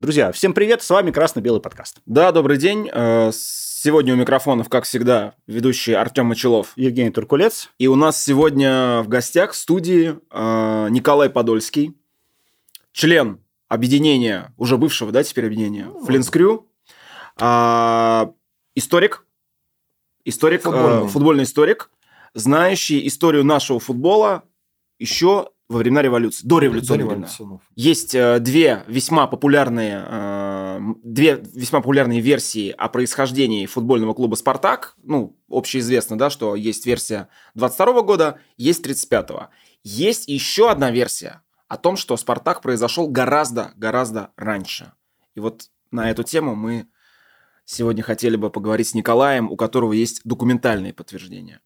Друзья, всем привет, с вами Красно-Белый подкаст. Да, добрый день. Э, сегодня у микрофонов, как всегда, ведущий Артем Мочелов. Евгений Туркулец. И у нас сегодня в гостях в студии э, Николай Подольский, член объединения, уже бывшего, да, теперь объединения, ну, Флинскрю, а, историк, историк, э, футбольный. футбольный историк, знающий историю нашего футбола еще во времена революции, до революционной до времена. Есть э, две весьма популярные, э, две весьма популярные версии о происхождении футбольного клуба «Спартак». Ну, общеизвестно, да, что есть версия 22 года, есть 35-го. Есть еще одна версия о том, что «Спартак» произошел гораздо-гораздо раньше. И вот на эту тему мы сегодня хотели бы поговорить с Николаем, у которого есть документальные подтверждения.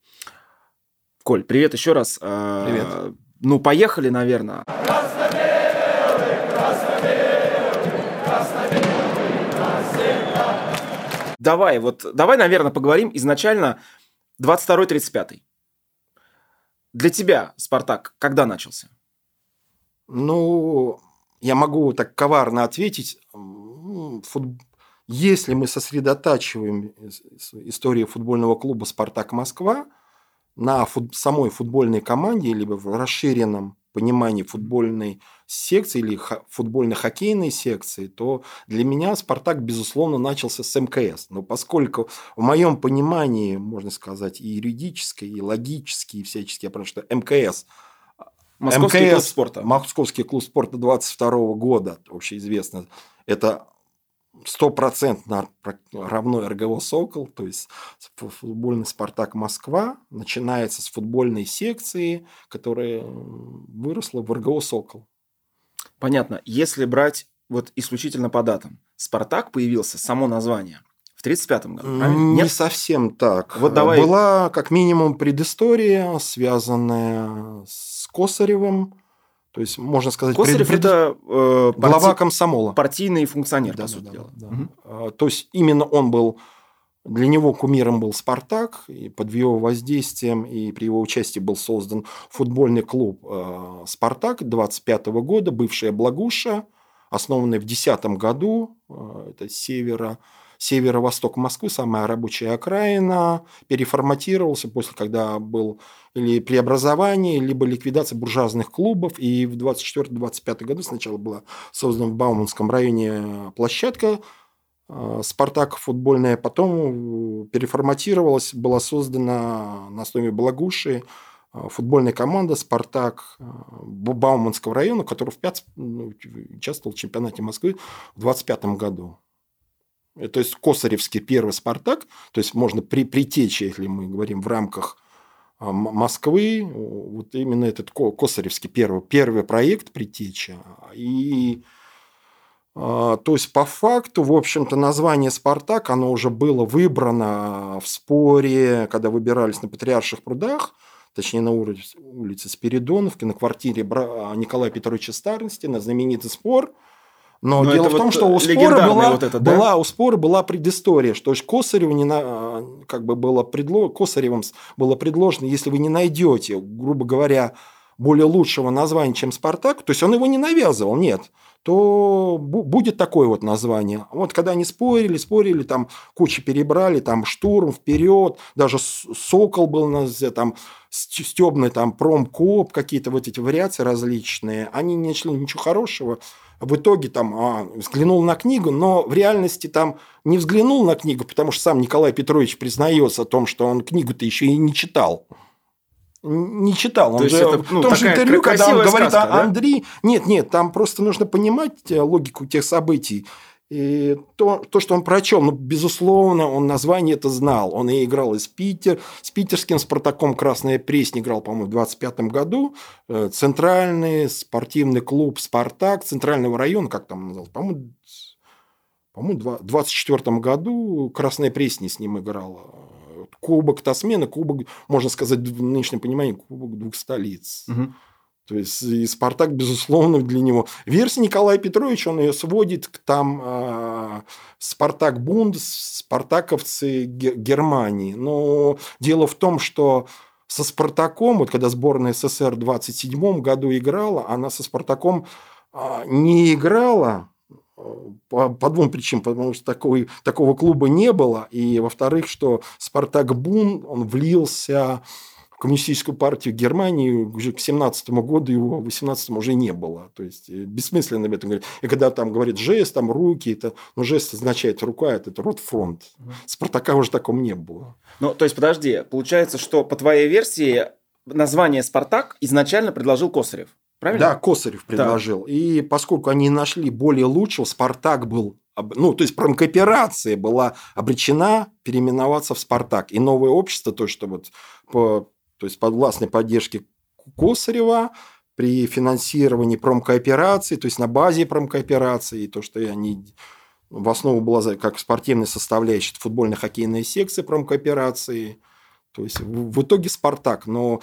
Коль, привет еще раз. Э, привет. Ну, поехали, наверное. Давай, вот, давай, наверное, поговорим изначально 22-35. Для тебя Спартак когда начался? Ну, я могу так коварно ответить. Если мы сосредотачиваем историю футбольного клуба «Спартак Москва», на фут, самой футбольной команде, либо в расширенном понимании футбольной секции или футбольно-хоккейной секции, то для меня «Спартак», безусловно, начался с МКС. Но поскольку в моем понимании, можно сказать, и юридически, и логически, и всячески, я понимаю, что МКС Московский МКС, клуб спорта. Московский клуб спорта 22 года, общеизвестно. Это стопроцентно равно РГО «Сокол», то есть футбольный «Спартак Москва» начинается с футбольной секции, которая выросла в РГО «Сокол». Понятно. Если брать вот исключительно по датам, «Спартак» появился, само название, в 1935 году, правильно? Не Нет? совсем так. Вот давай... Была как минимум предыстория, связанная с Косаревым, то есть, можно сказать... Косарев пред... это э, глава парти... комсомола. Партийный функционер, да, по сути да, дела. Да, угу. То есть, именно он был... Для него кумиром был «Спартак», и под его воздействием и при его участии был создан футбольный клуб э, «Спартак» 25 года, бывшая «Благуша», основанный в 2010 году, э, это севера северо-восток Москвы, самая рабочая окраина, переформатировался после, когда был или преобразование, либо ликвидация буржуазных клубов. И в 24-25 году сначала была создана в Бауманском районе площадка э, Спартак футбольная, потом переформатировалась, была создана на основе Благуши э, футбольная команда «Спартак» э, Бауманского района, которая в 5 ну, участвовал в чемпионате Москвы в 25 году. То есть Косаревский первый «Спартак», то есть можно при притече, если мы говорим в рамках а, Москвы, вот именно этот Косаревский первый, первый проект «Притеча». И а, то есть, по факту, в общем-то, название «Спартак», оно уже было выбрано в споре, когда выбирались на Патриарших прудах, точнее, на улице, улице Спиридоновки, на квартире Николая Петровича Старостина, знаменитый спор – но, Но дело в том, вот что у спора была, вот это, да? была, у спора была предыстория, что Косареву не на, как бы было предло, Косаревым было предложено, если вы не найдете, грубо говоря, более лучшего названия, чем Спартак, то есть он его не навязывал, нет, то будет такое вот название. Вот когда они спорили, спорили, там куча перебрали, там штурм вперед, даже Сокол был на там стебный там промкоп, какие-то вот эти вариации различные, они не нашли ничего хорошего в итоге там а, взглянул на книгу, но в реальности там не взглянул на книгу, потому что сам Николай Петрович признается о том, что он книгу-то еще и не читал. Не читал. Он То же, это, ну, в том же интервью, когда он говорит сказка, о Андрей... Нет, нет, там просто нужно понимать э, логику тех событий. И то, то, что он прочел, ну, безусловно, он название это знал. Он и играл из Питер, с питерским «Спартаком» «Красная Пресня» играл, по-моему, в 25 году. Э, центральный спортивный клуб «Спартак» центрального района, как там назывался, по-моему, по-моему, в 24 году «Красная Пресня» с ним играла. Кубок Тасмена, кубок, можно сказать, в нынешнем понимании, кубок двух столиц. Угу. То есть и Спартак, безусловно, для него. Версия Николая Петровича, он ее сводит к там э, Спартак Бунд, спартаковцы Германии. Но дело в том, что со Спартаком, вот когда сборная СССР в 27 году играла, она со Спартаком э, не играла, по, по двум причинам. Потому что такой, такого клуба не было. И, во-вторых, что «Спартак Бун», он влился коммунистическую партию Германии уже к 17 году его в 18 уже не было. То есть э, бессмысленно об этом говорить. И когда там говорит жест, там руки, это, ну, жест означает рука, это, это рот фронт. Спартака уже таком не было. Ну, то есть, подожди, получается, что по твоей версии название Спартак изначально предложил Косарев. Правильно? Да, Косарев предложил. Да. И поскольку они нашли более лучшего, Спартак был ну, то есть промкооперация была обречена переименоваться в «Спартак». И новое общество, то, что вот по то есть под властной поддержки Косарева при финансировании промкоопераций, то есть на базе промкооперации, то, что они в основу была как спортивная составляющая футбольно-хоккейная секция промкооперации. То есть в итоге «Спартак», но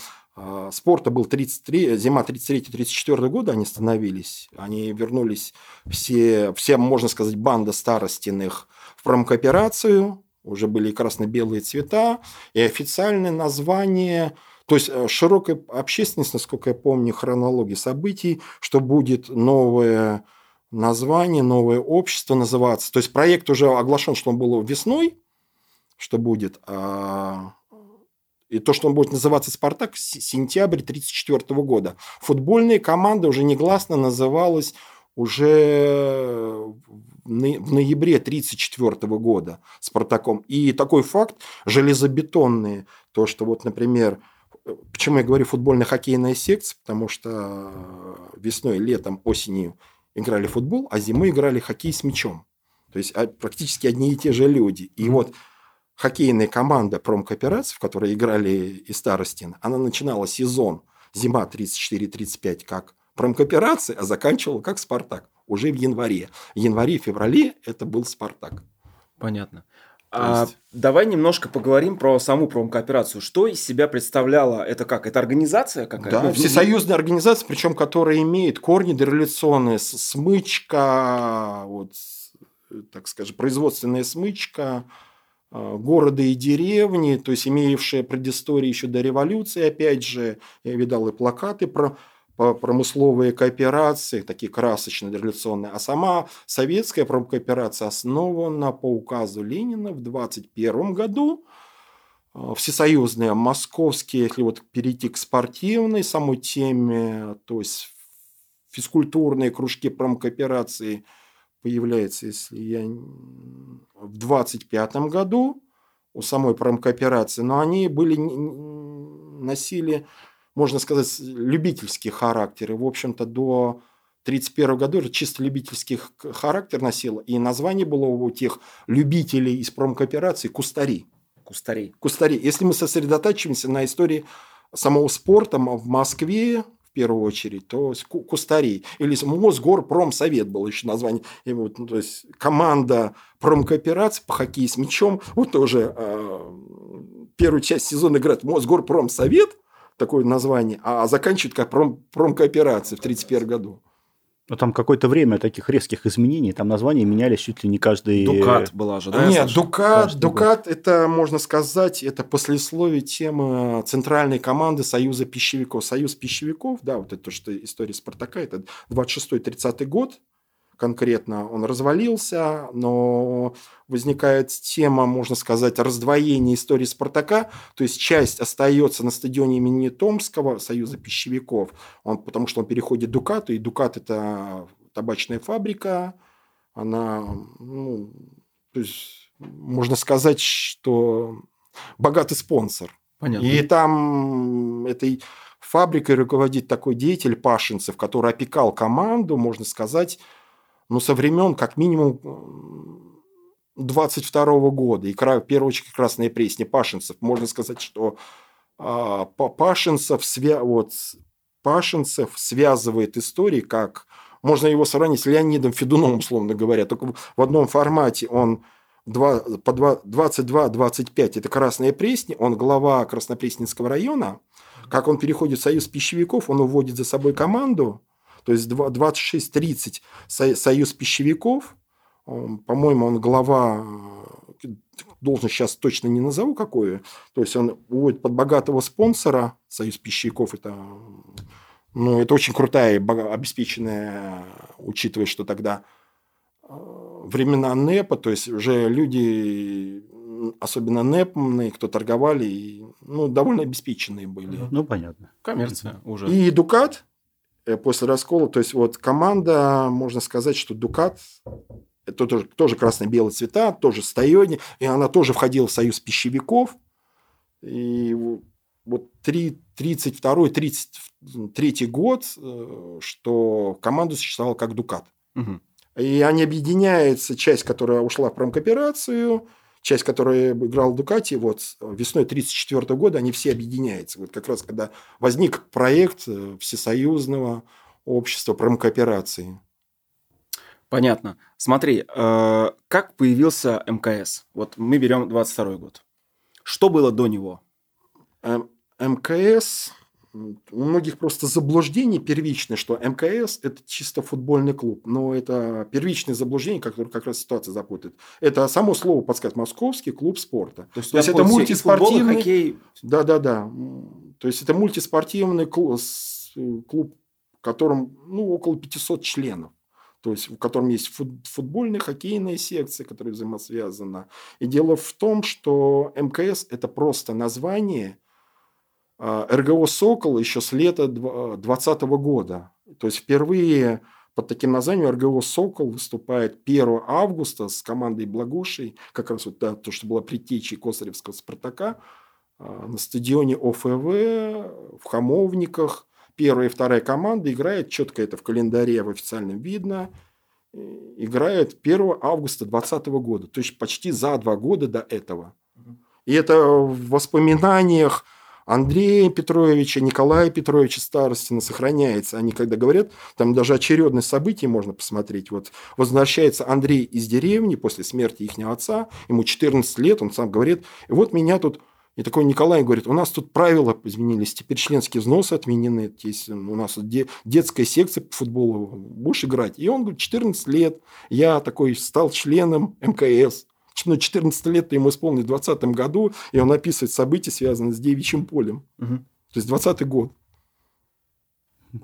спорта был 33, зима 33-34 года они становились, они вернулись все, все, можно сказать, банда старостиных в промкооперацию, уже были и красно-белые цвета, и официальное название – то есть э, широкая общественность, насколько я помню, хронологии событий, что будет новое название, новое общество называться. То есть проект уже оглашен, что он был весной, что будет. А... И то, что он будет называться «Спартак» в сентябре 1934 года. Футбольная команда уже негласно называлась уже в ноябре 1934 года «Спартаком». И такой факт железобетонный, то, что вот, например, Почему я говорю футбольно-хоккейная секция? Потому что весной, летом, осенью играли в футбол, а зимой играли хоккей с мячом. То есть а, практически одни и те же люди. И вот хоккейная команда промкоопераций, в которой играли и Старостин, она начинала сезон зима 34-35 как промкооперации, а заканчивала как Спартак уже в январе. В январе-феврале это был Спартак. Понятно. А, есть... Давай немножко поговорим про саму промкооперацию. Что из себя представляла это как? Это организация какая-то? Да, ну, всесоюзная организация, причем которая имеет корни дореволюционные, смычка, вот, так скажем, производственная смычка, города и деревни, то есть имеющая предысторию еще до революции, опять же, я видал и плакаты про промысловые кооперации, такие красочные, революционные, а сама советская промкооперация основана по указу Ленина в 21 году. А, всесоюзные московские, если вот перейти к спортивной самой теме, то есть физкультурные кружки промкооперации появляются, если я в 25 году у самой промкооперации, но они были носили можно сказать, любительский характер. И, в общем-то, до 1931 года чисто любительский характер носил. И название было у тех любителей из промкооперации «Кустари». Кустари. Кустари. Если мы сосредотачиваемся на истории самого спорта в Москве, в первую очередь, то Кустари. Или Мосгорпромсовет был еще название. И вот, ну, то есть команда промкооперации по хоккею с мячом. Вот тоже э, первую часть сезона играет Мосгорпромсовет – такое название, а заканчивает как пром, промкооперация в 1931 году. Но там какое-то время таких резких изменений, там названия менялись чуть ли не каждый... Дукат была же, да? Нет, Дукат, Дукат это, можно сказать, это послесловие темы центральной команды Союза пищевиков. Союз пищевиков, да, вот это то, что история Спартака, это 26-30 год, конкретно он развалился, но возникает тема, можно сказать, раздвоения истории Спартака, то есть часть остается на стадионе имени Томского, Союза пищевиков, он, потому что он переходит Дукату, и Дукат – это табачная фабрика, она, ну, то есть, можно сказать, что богатый спонсор. Понятно. И там этой фабрикой руководит такой деятель Пашинцев, который опекал команду, можно сказать, ну, со времен как минимум 22 года, и первую очередь Красная Пресня, Пашинцев. Можно сказать, что а, Пашинцев, свя... вот, Пашинцев связывает истории, как можно его сравнить с Леонидом Федуновым, условно говоря, только в одном формате он 2, по 22-25 это Красная Пресня, он глава Краснопресненского района, как он переходит в Союз пищевиков, он уводит за собой команду, то есть 26-30 союз пищевиков, по-моему, он глава, должен сейчас точно не назову какую, то есть он уводит под богатого спонсора, союз пищевиков, это, ну, это очень крутая, обеспеченная, учитывая, что тогда времена НЭПа, то есть уже люди, особенно НЭПные, кто торговали, ну, довольно обеспеченные были. Ну, понятно. Коммерция уже. И Дукат э, после раскола, то есть вот команда, можно сказать, что Дукат это тоже, тоже красно-белые цвета, тоже стоёни, и она тоже входила в союз пищевиков. И вот 32-33 год, э, что команда существовала как Дукат. Мгм. И они объединяются, часть, которая ушла в промкооперацию, часть, которая играла в Дукати, вот весной 1934 года они все объединяются. Вот как раз когда возник проект э, всесоюзного общества промкооперации. Понятно. Смотри, э, как появился МКС? Вот мы берем 22 год. Что было до него? М- МКС, м, у многих просто заблуждение первичное, что МКС – это чисто футбольный клуб. Но это первичное заблуждение, которое как раз ситуация запутает. Это само слово подсказывает «Московский клуб спорта». То есть, То есть это футбол, мультиспортивный- хоккей. Да, да, да. М, То есть это мультиспортивный клу- с- э, клуб, в котором ну, около 500 членов. То есть в котором есть фут- футбольная, хоккейная секция, которая взаимосвязана. И дело в том, что МКС – это просто название РГО «Сокол» еще с лета 2020 года. То есть впервые под таким названием РГО «Сокол» выступает 1 августа с командой Благушей, как раз вот да, то, что было предтечей Косаревского «Спартака», а, на стадионе ОФВ в Хамовниках. Первая и вторая команда играет, четко это в календаре в официальном видно, играет 1 августа 2020 года, то есть почти за два года до этого. И это в воспоминаниях Андрея Петровича, Николая Петровича Старостина сохраняется. Они когда говорят, там даже очередность событий можно посмотреть. Вот возвращается Андрей из деревни после смерти их отца, ему 14 лет, он сам говорит, и вот меня тут и такой Николай говорит, у нас тут правила изменились, теперь членские взносы отменены, есть у нас де- детская секция по футболу, будешь играть? И он говорит, 14 лет, я такой стал членом МКС. Ну, 14 лет ему исполнилось в 2020 году, и он описывает события, связанные с девичьим полем. Мгм. То есть 20 год.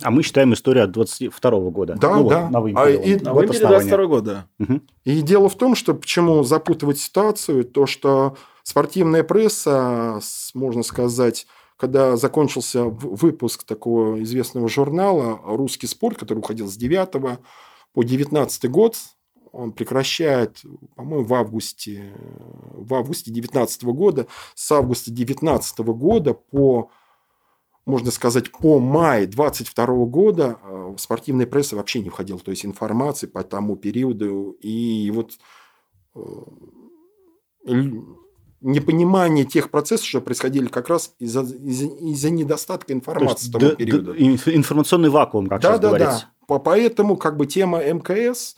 А мы считаем историю от 22 года. Да, Ну вот, да. на А вымпеле и-. На Вот вымпеле основание. 22 год, да. Мгм. И дело в том, что почему запутывать ситуацию, то что спортивная пресса, можно сказать, когда закончился выпуск такого известного журнала «Русский спорт», который уходил с 9 по 19 год, он прекращает, по-моему, в августе, в августе 19 года, с августа 19 года по можно сказать, по май 22 года э, спортивная пресса вообще не входила. То есть информации по тому периоду. И вот э, непонимание тех процессов, что происходили как раз из-за из из-за недостатка То информации есть того д- периода. д- инф- информационный вакуум, как сейчас говорится. По- Поэтому как бы тема МКС,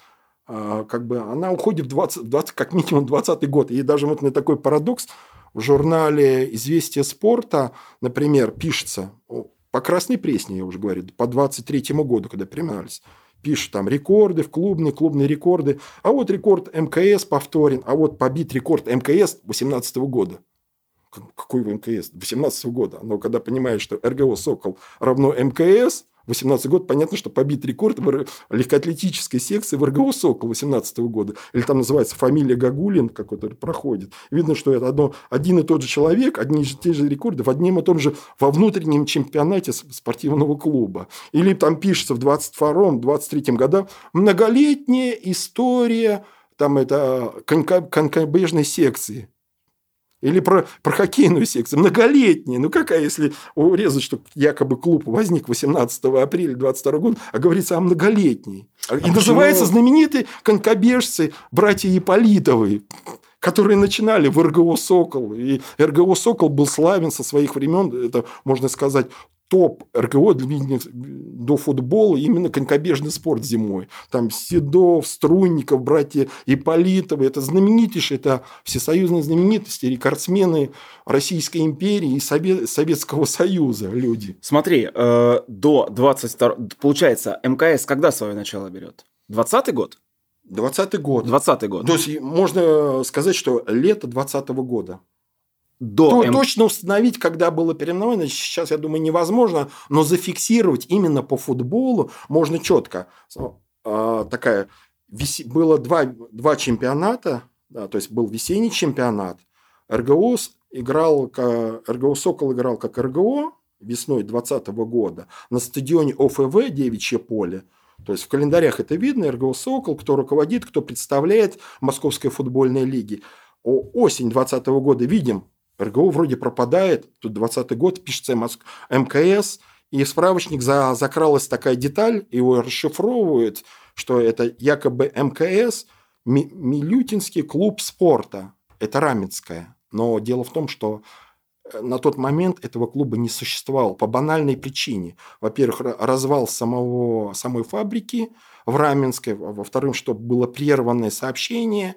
как бы она уходит в 20, 20 как минимум 20 год. И даже вот на такой парадокс в журнале «Известия спорта», например, пишется, по Красной Пресне, я уже говорю, по 23 году, когда принимались, пишут там рекорды в клубные, клубные рекорды. А вот рекорд мкс повторен, а вот побит рекорд мкс 18 года. Как- Какой вы МКС? 18 года. Но когда понимаешь, что РГО «Сокол» равно МКС, 18 год, понятно, что побит рекорд в легкоатлетической секции в РГО «Сокол» 18 года. Или там называется фамилия Гагулин, какой-то проходит. Видно, что это одно, один и тот же человек, одни и те же рекорды в одном и том же во внутреннем чемпионате спортивного клуба. Или там пишется в 22-23 годах многолетняя история там это конька- конькобежной секции. Или про, про хоккейную секцию. Многолетняя. Ну, какая, если урезать, что якобы клуб возник 18 апреля 22 года, а говорится о многолетней. И почему- называются знаменитые конькобежцы братья Иполитовы, которые начинали в РГО «Сокол». И РГО «Сокол» был славен со своих времен, это, можно сказать, топ РГО для- до футбола именно конькобежный спорт зимой. Там Седов, Струйников, братья Иполитовы. Это знаменитейшие, это всесоюзные знаменитости, рекордсмены Российской империи и Сове- Советского Союза люди. Смотри, э, до 22... Получается, МКС когда свое начало берет? 20 год? 20 год. 20 год. То есть можно сказать, что лето 20 года. До То- М- Точно установить, когда было переименование, сейчас, я думаю, невозможно, но зафиксировать именно по футболу можно четко. А, Такая было два, два чемпионата, да, то есть был весенний чемпионат. РГО играл, РГО «Сокол» играл как РГО весной 2020 года на стадионе ОФВ «Девичье поле». То есть в календарях это видно, РГО «Сокол», кто руководит, кто представляет Московской футбольной лиги. О, осень 2020 года видим, РГО вроде пропадает, тут 20 год, пишется МКС, и справочник за, закралась такая деталь, его расшифровывают, что это якобы МКС, Ми- Милютинский клуб спорта, это Раменская. Но дело в том, что э, на тот момент этого клуба не существовало по банальной причине. Во-первых, ра- развал самого, самой фабрики в Раменской, во- во-вторых, что было прерванное сообщение,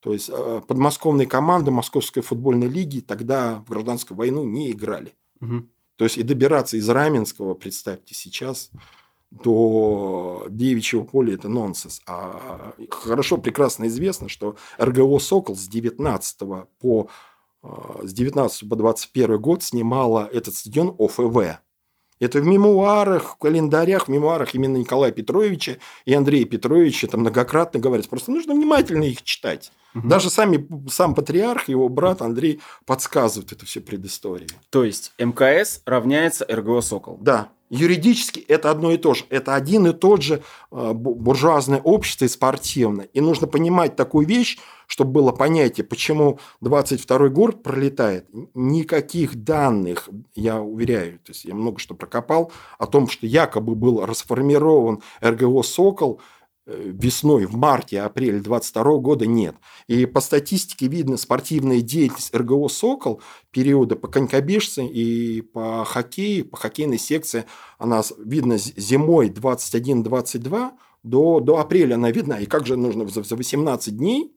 то есть э, подмосковные команды Московской футбольной лиги тогда в гражданскую войну не играли. Мгм. То есть и добираться из Раменского, представьте, сейчас до Девичьего поля это нонсенс. А хорошо, прекрасно известно, что РГО «Сокол» с 19 по э, с 19 по 21 год снимала этот стадион ОФВ. Это в мемуарах, в календарях, в мемуарах именно Николая Петровича и Андрея Петровича это многократно говорится. Просто нужно внимательно их читать. Мгм. Даже сами, сам патриарх, его брат Андрей подсказывает эту всю предысторию. То есть МКС равняется РГО «Сокол». Да, юридически это одно и то же. Это один и тот же бу- буржуазное общество и спортивное. И нужно понимать такую вещь, чтобы было понятие, почему 22 год пролетает. Никаких данных, я уверяю, то есть я много что прокопал, о том, что якобы был расформирован РГО «Сокол», весной, в марте-апреле 22 года нет. И по статистике видно спортивная деятельность РГО «Сокол» периода по конькобежце и по хоккею, по хоккейной секции, она видно зимой 21-22 до, до апреля она видна. И как же нужно за, за 18 дней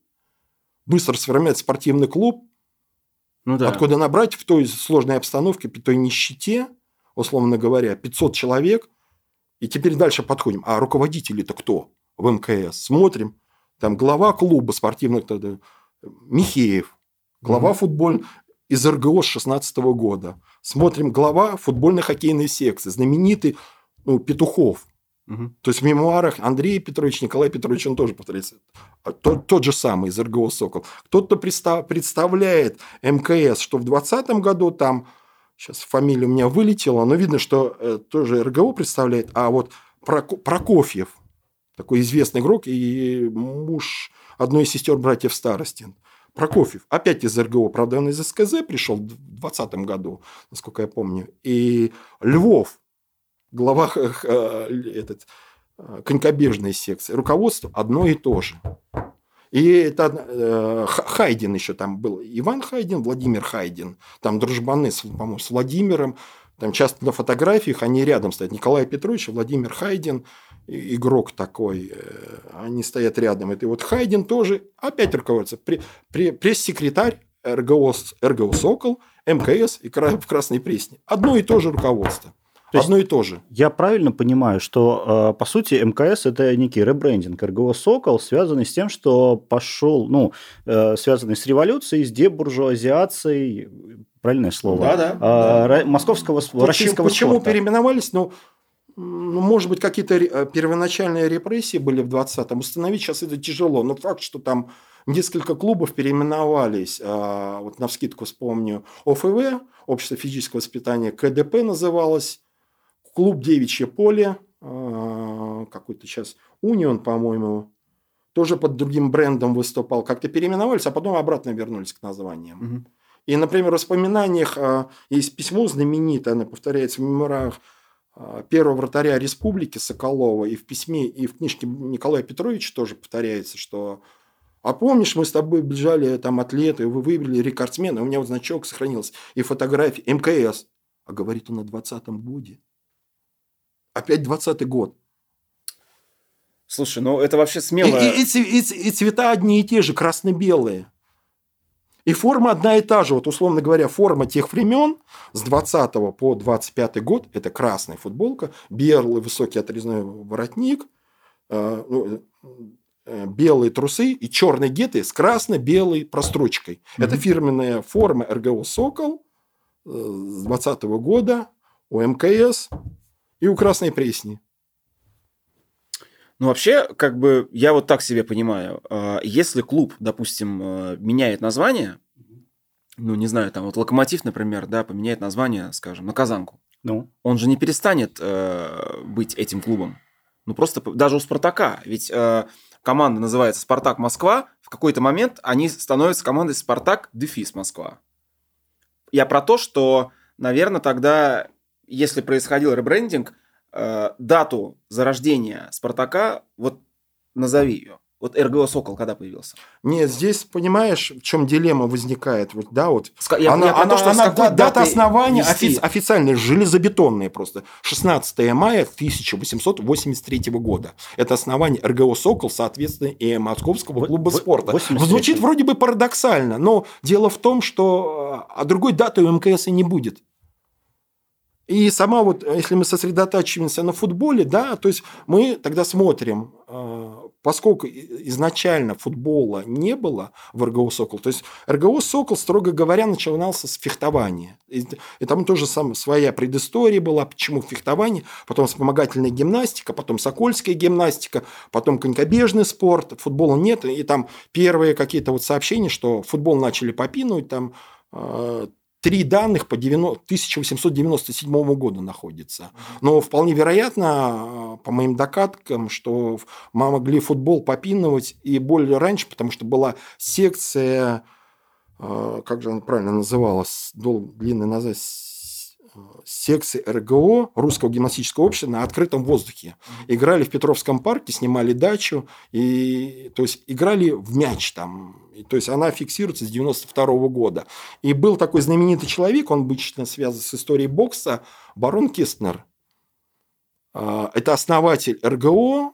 быстро сформировать спортивный клуб, Ну да. откуда набрать в той сложной обстановке, при той нищете, условно говоря, 500 человек. И теперь дальше подходим. А руководители-то кто в МКС? Смотрим. Там глава клуба спортивных тогда Михеев, глава Мгм. футболь из РГО с 16 года. Смотрим глава футбольной хоккейной секции, знаменитый ну, Петухов. Мгм. То есть в мемуарах Андрей Петрович, Николай Петрович, он тоже повторяется. А Тот, тот же самый из РГО «Сокол». Кто-то приста- представляет МКС, что в 2020 году там, сейчас фамилия у меня вылетела, но видно, что э, тоже РГО представляет, а вот Проко- Прокофьев, такой известный игрок и муж одной из сестер братьев Старостин. Прокофьев, опять из РГО, правда, он из СКЗ пришел в 2020 году, насколько я помню. И Львов, глава э, э, этот, э, конькобежной секции. Руководство одно и то же. И это э, Хайдин еще там был. Иван Хайдин, Владимир Хайдин. Там дружбаны, с, по-моему, с Владимиром. Там часто на фотографиях они рядом стоят. Николай Петрович Владимир Хайдин, игрок такой. э, Они стоят рядом. Это и вот Хайдин тоже опять руководится. Пре- пре- Пресс-секретарь РГО, РГО «Сокол», МКС и в Красной Пресне. Одно и то же руководство. То есть- Одно и то же. Я правильно понимаю, что, э, по сути, МКС – это некий ребрендинг РГО «Сокол», связанный с тем, что пошел, ну, э, связанный с революцией, с дебуржуазиацией, правильное слово? Да-да, А, ра- Московского, Почему- российского Почему спорта. переименовались? Ну, может быть, какие-то э, первоначальные репрессии были в 20-м. Установить сейчас это тяжело. Но факт, что там несколько клубов переименовались. А, вот на вскидку вспомню. ОФВ, Общество физического воспитания, КДП называлось. Клуб «Девичье поле». а, Какой-то сейчас Унион, по-моему. Тоже под другим брендом выступал. Как-то переименовались, а потом обратно вернулись к названиям. Мгм. И, например, в воспоминаниях а, есть письмо знаменитое, оно повторяется в мемуарах а, первого вратаря республики Соколова, и в письме, и в книжке Николая Петровича тоже повторяется, что а помнишь, мы с тобой бежали там атлеты, вы выбрали рекордсмена, у меня вот значок сохранился, и фотографии МКС. А говорит он о 20-м годе. Опять 20-й год. Слушай, ну это вообще И, смело. и- и и ц- и цвета одни и те же, красно-белые. И форма одна и та же. Вот, условно говоря, форма тех времен с 20 по 25 год – это красная футболка, белый высокий отрезной воротник, э, ну, э, белые трусы и черные геты с красно-белой прострочкой. Это фирменная форма РГО «Сокол» э, с 20 года у МКС и у Красной Пресни. Ну, вообще, как бы, я вот так себе понимаю, э, если клуб, допустим, э, меняет название, ну, не знаю, там вот Локомотив, например, да, поменяет название, скажем, на Казанку. Ну, Он же не перестанет э, быть этим клубом. Ну, просто даже у Спартака. Ведь э, команда называется Спартак Москва. В какой-то момент они становятся командой Спартак Дефис Москва. Я про то, что, наверное, тогда, если происходил ребрендинг, э, дату зарождения Спартака, вот назови ее. Вот РГО Сокол когда появился? Нет, здесь, понимаешь, в чем дилемма возникает? Вот, да, вот Я, она, я про то, она- что она- дата даты основания офи- официальная, железобетонная просто. 16 мая 1883 года. Это основание РГО «Сокол», соответственно, и Московского клуба во- спорта. 83. Звучит вроде бы парадоксально, но дело в том, что а другой даты у МКС и не будет. И сама вот, если мы сосредотачиваемся на футболе, да, то есть мы тогда смотрим, э, поскольку изначально футбола не было в РГО «Сокол», то есть РГО «Сокол», строго говоря, начинался с фехтования. И, и там тоже сам, своя предыстория была, почему фехтование, потом вспомогательная гимнастика, потом сокольская гимнастика, потом конькобежный спорт, футбола нет, и там первые какие-то вот сообщения, что футбол начали попинуть, там э, три данных по 90 1897 году находится. Но вполне вероятно, э, по моим догадкам, что мы могли футбол попинывать и более раньше, потому что была секция, э, как же она правильно называлась, дол- длинное название, с- э, секции РГО, Русского гимнастического общества, на открытом воздухе. Играли в Петровском парке, снимали дачу, и, то есть играли в мяч там. То есть она фиксируется с 92 года. И был такой знаменитый человек, он обычно связан с историей бокса, барон Кестнер. А, Это основатель РГО,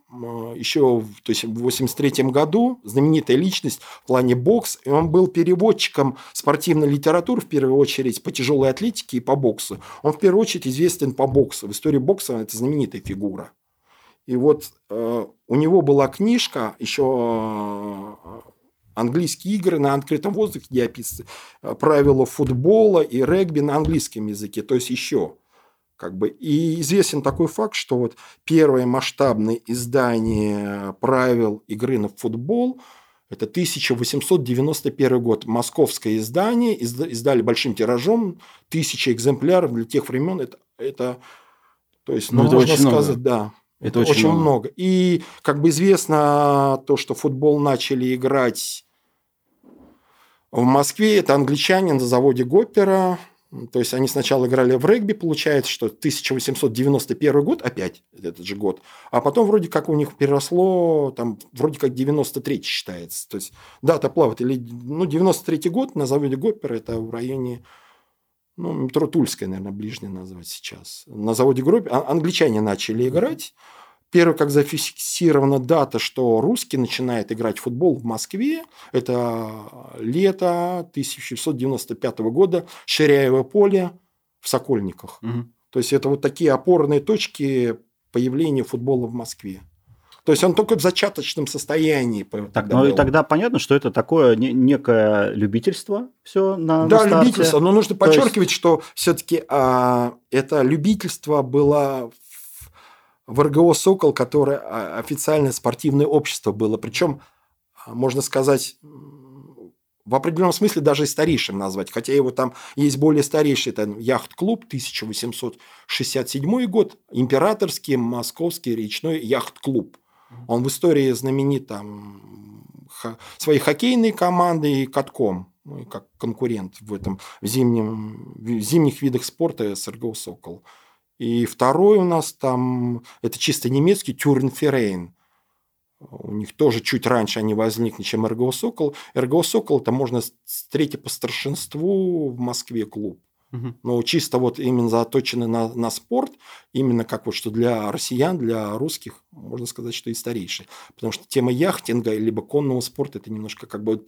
еще в- то есть в 83 году, знаменитая личность в плане бокс. И он был переводчиком спортивной литературы, в первую очередь, по тяжелой атлетике и по боксу. Он в первую очередь известен по боксу. В истории бокса это знаменитая фигура. И вот э, у него была книжка еще э, английские игры на открытом воздухе, где описаны э, правила футбола и регби на английском языке, то есть еще как бы. И известен такой факт, что вот первое масштабное издание правил игры на футбол это 1891 год. Московское издание изда- издали большим тиражом, тысяча экземпляров для тех времен. Это, это то есть, Ну, ну, это можно очень много. сказать, да. Это очень много. много. И как бы известно то, что футбол начали играть в Москве. Это англичане на заводе Гоппера. То есть они сначала играли в регби, получается, что 1891 год, опять этот же год, а потом вроде как у них переросло, там вроде как 93 считается. То есть дата плавает. Или, ну, 93 год на заводе Гоппера, это в районе ну, метро Тульская, наверное, ближнее назвать сейчас. На заводе группе англичане начали играть. Первый, как зафиксирована дата, что русский начинает играть в футбол в Москве, это лето 1695 года, Ширяево поле в Сокольниках. Мгм. То есть это вот такие опорные точки появления футбола в Москве. То есть он только в зачаточном состоянии. Так, ну и тогда понятно, что это такое не- некое любительство все на, на Да, старте. любительство. Но нужно То есть- подчеркивать, что все-таки это любительство было в, РГО «Сокол», которое а, официальное спортивное общество было. Причем, а, можно сказать, в определенном смысле даже и старейшим назвать. Хотя его там есть более старейший, это яхт-клуб, 1867 год, императорский московский речной яхт-клуб. Он в истории знаменит там своей хоккейной командой и катком, ну, и как конкурент в этом в зимнем, в зимних видах спорта с РГО «Сокол». И второй у нас там, это чисто немецкий, Тюрнферейн. У них тоже чуть раньше они возникли, чем РГО «Сокол». РГО «Сокол» это можно третий по старшинству в Москве клуб. Но чисто вот именно заточены на, на спорт, именно как вот что для россиян, для русских, можно сказать, что и старейший. Потому что тема яхтинга либо конного спорта, это немножко как бы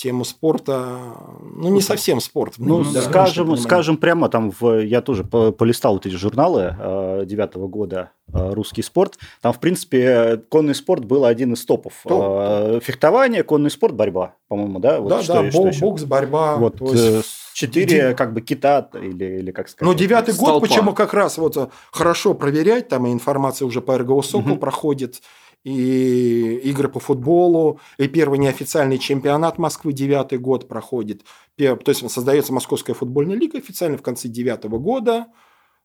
тема спорта, ну, не совсем спорт. Ну, да, скажем, скажем прямо, там в, я тоже по- полистал вот эти журналы э, девятого года э, «Русский спорт». Там, в принципе, конный спорт был один из топов. Топ, Э, Фехтование, конный спорт, борьба, по-моему, да? Вот да, что- да, что еще? бокс, борьба. Вот то есть- четыре как бы кита или, или как сказать. Но девятый год, почему как раз вот хорошо проверять, там и информация уже по РГО «Сокол» Мгм. проходит, и игры по футболу, и первый неофициальный чемпионат Москвы девятый год проходит. То есть создается Московская футбольная лига официально в конце девятого года.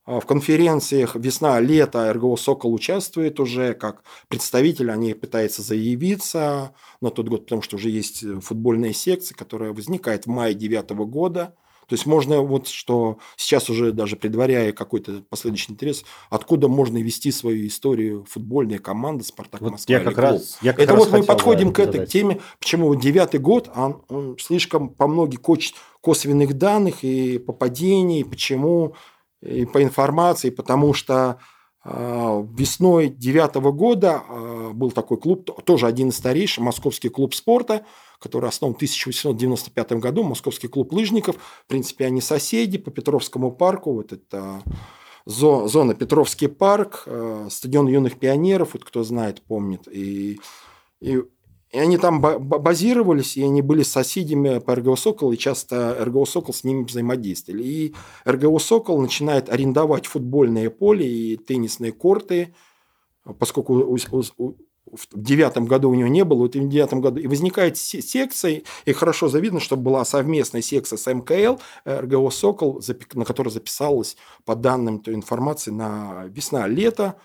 А в конференциях весна-лето РГО «Сокол» участвует уже как представитель, они пытаются заявиться на тот год, потому что уже есть футбольная секция, которая возникает в мае девятого года. То есть можно вот что сейчас уже даже предваряя какой-то последующий интерес, откуда можно вести свою историю футбольной команды Спартак вот Москва. Я как раз, я как Это раз вот мы подходим к этой теме, почему вот девятый год, он, он слишком по многих косвенных данных и попадений, почему и по информации, потому что а, весной девятого года а, был такой клуб, тоже один из старейших, Московский клуб спорта, который основан в 1895 году, Московский клуб лыжников. В принципе, они соседи по Петровскому парку. Вот это зона Петровский парк, а, стадион юных пионеров, вот кто знает, помнит. И, и и они там базировались, и они были соседями по РГО «Сокол», и часто РГО «Сокол» с ними взаимодействовали. И РГО «Сокол» начинает арендовать футбольное поле и теннисные корты, поскольку у, у, в девятом году у него не было, вот в девятом году и возникает секция, и хорошо завидно, что была совместная секция с МКЛ, РГО «Сокол», на которой записалась по данным той информации на весна-лето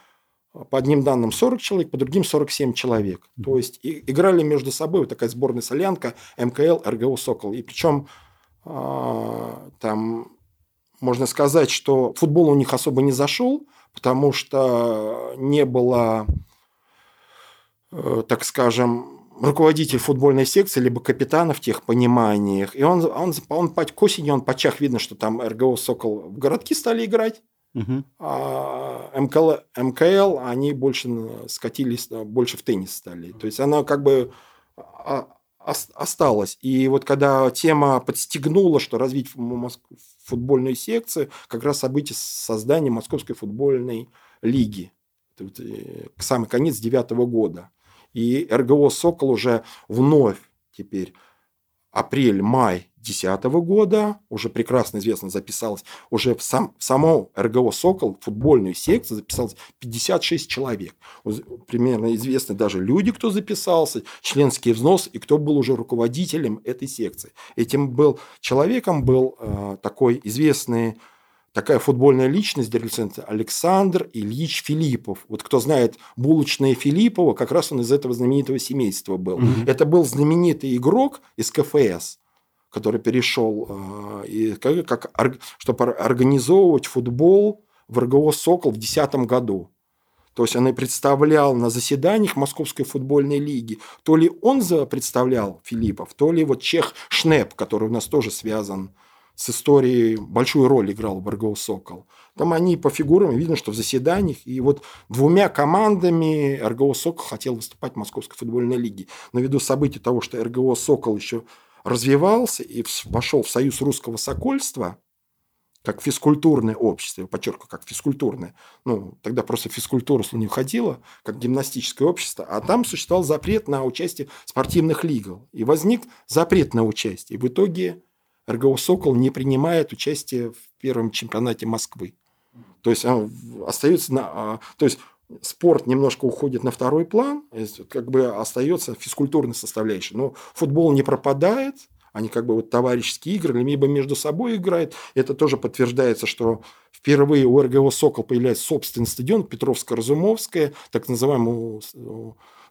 по одним данным 40 человек, по другим 47 человек. То есть и, играли между собой вот такая сборная солянка МКЛ, РГО «Сокол». И причем а, там можно сказать, что футбол у них особо не зашел, потому что не было, э, так скажем, руководитель футбольной секции, либо капитана в тех пониманиях. И он, он, он, он к осени, он по чах видно, что там РГО «Сокол» в городки стали играть. Угу. А МКЛ, МКЛ, они больше скатились, больше в теннис стали. То есть она как бы а, осталась. И вот когда тема подстегнула, что развить футбольную секцию, как раз событие создания Московской футбольной лиги. Э, к самый конец девятого года. И РГО «Сокол» уже вновь теперь апрель-май 2010 года, уже прекрасно известно, записалось, уже в, сам, в само РГО «Сокол», футбольную секцию записалось 56 человек. Примерно известны даже люди, кто записался, членский взнос и кто был уже руководителем этой секции. Этим был человеком был э, такой известный такая футбольная личность Дерлиценца Александр Ильич Филиппов. Вот кто знает булочные Филиппова, как раз он из этого знаменитого семейства был. Mm-hmm. Это был знаменитый игрок из КФС который перешел, э, как, как, чтобы организовывать футбол в РГО «Сокол» в 2010 году. То есть он и представлял на заседаниях Московской футбольной лиги. То ли он представлял Филиппов, то ли вот Чех Шнеп, который у нас тоже связан с историей, большую роль играл в РГО «Сокол». Там они по фигурам видно, что в заседаниях. И вот двумя командами РГО «Сокол» хотел выступать в Московской футбольной лиге. Но ввиду событий того, что РГО «Сокол» еще развивался и вошел в союз русского сокольства, как физкультурное общество, я подчеркиваю, как физкультурное. Ну, тогда просто физкультура не уходила, как гимнастическое общество, а там существовал запрет на участие в спортивных лигах. И возник запрет на участие. И в итоге РГО «Сокол» не принимает участие в первом чемпионате Москвы. То есть он остается на... А, то есть спорт немножко уходит на второй план, как бы остается физкультурная составляющая. Но футбол не пропадает, они как бы вот товарищеские игры, либо между собой играют. Это тоже подтверждается, что впервые у РГО «Сокол» появляется собственный стадион Петровско-Разумовская, так называемый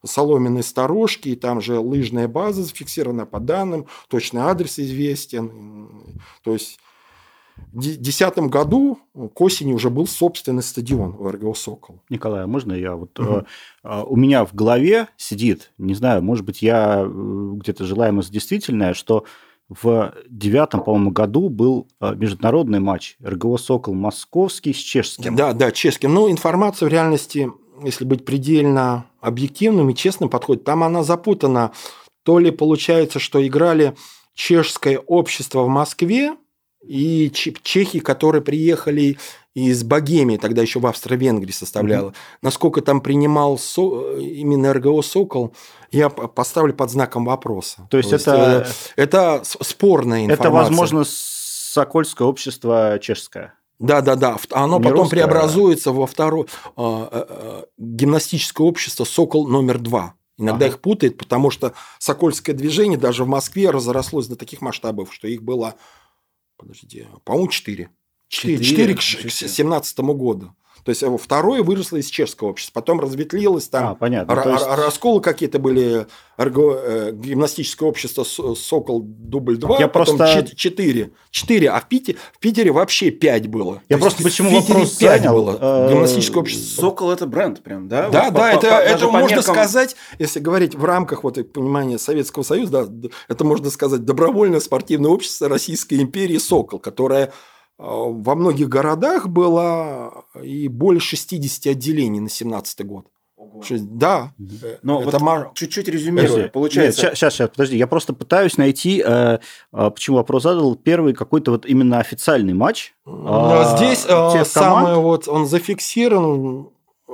соломенной сторожки, и там же лыжная база зафиксирована по данным, точный адрес известен. То есть в 2010 году к осени уже был собственный стадион у РГО «Сокол». Николай, а можно я? Вот, угу. у меня в голове сидит, не знаю, может быть, я э, где-то желаемость действительная, что в девятом, по-моему, году был э, международный матч РГО «Сокол» московский с чешским. Да, да, чешским. Ну, информация в реальности, если быть предельно объективным и честным подходит, там она запутана. То ли получается, что играли чешское общество в Москве, и чехи, которые приехали из Богемии, тогда еще в Австро-Венгрии составляла. Mm-hmm. Насколько там принимал со... именно РГО «Сокол», я поставлю под знаком вопроса. То есть, То есть это... это спорная информация. Это, возможно, Сокольское общество чешское. Да, да, да. Оно Не потом русское, преобразуется во второе а, э, э, гимнастическое общество Сокол номер два. Иногда Ага. их путает, потому что Сокольское движение даже в Москве разрослось до таких масштабов, что их было, подождите, по-моему, четыре. Четыре, Четыре? четыре к Ничего себе. 2017 году. То есть э, второе выросло из чешского общества, потом разветвилось там. А, понятно. То есть- ра- Расколы какие-то были, эрго- э, гимнастическое общество Сокол дубль 2, Я потом просто- 4. 4, а в Питере, в Питере вообще 5 было. Я То просто есть почему в Питере вопрос пять занял, было. э, Гимнастическое общество. Сокол это бренд прям, да? Да, Вот да, по- это, по- это по можно меркам- сказать, если говорить в рамках вот, понимания Советского Союза, да, это можно сказать добровольное спортивное общество Российской империи «Сокол», которое во многих городах было и более 60 отделений на 17 год. Да, Но это вот ма- чуть-чуть резюмируя, Подожди. получается... Нет, сейчас, сейчас, подожди. Я просто пытаюсь найти, э, э, почему вопрос задал, первый какой-то вот именно официальный матч. А, Здесь э, самое вот он зафиксирован. э,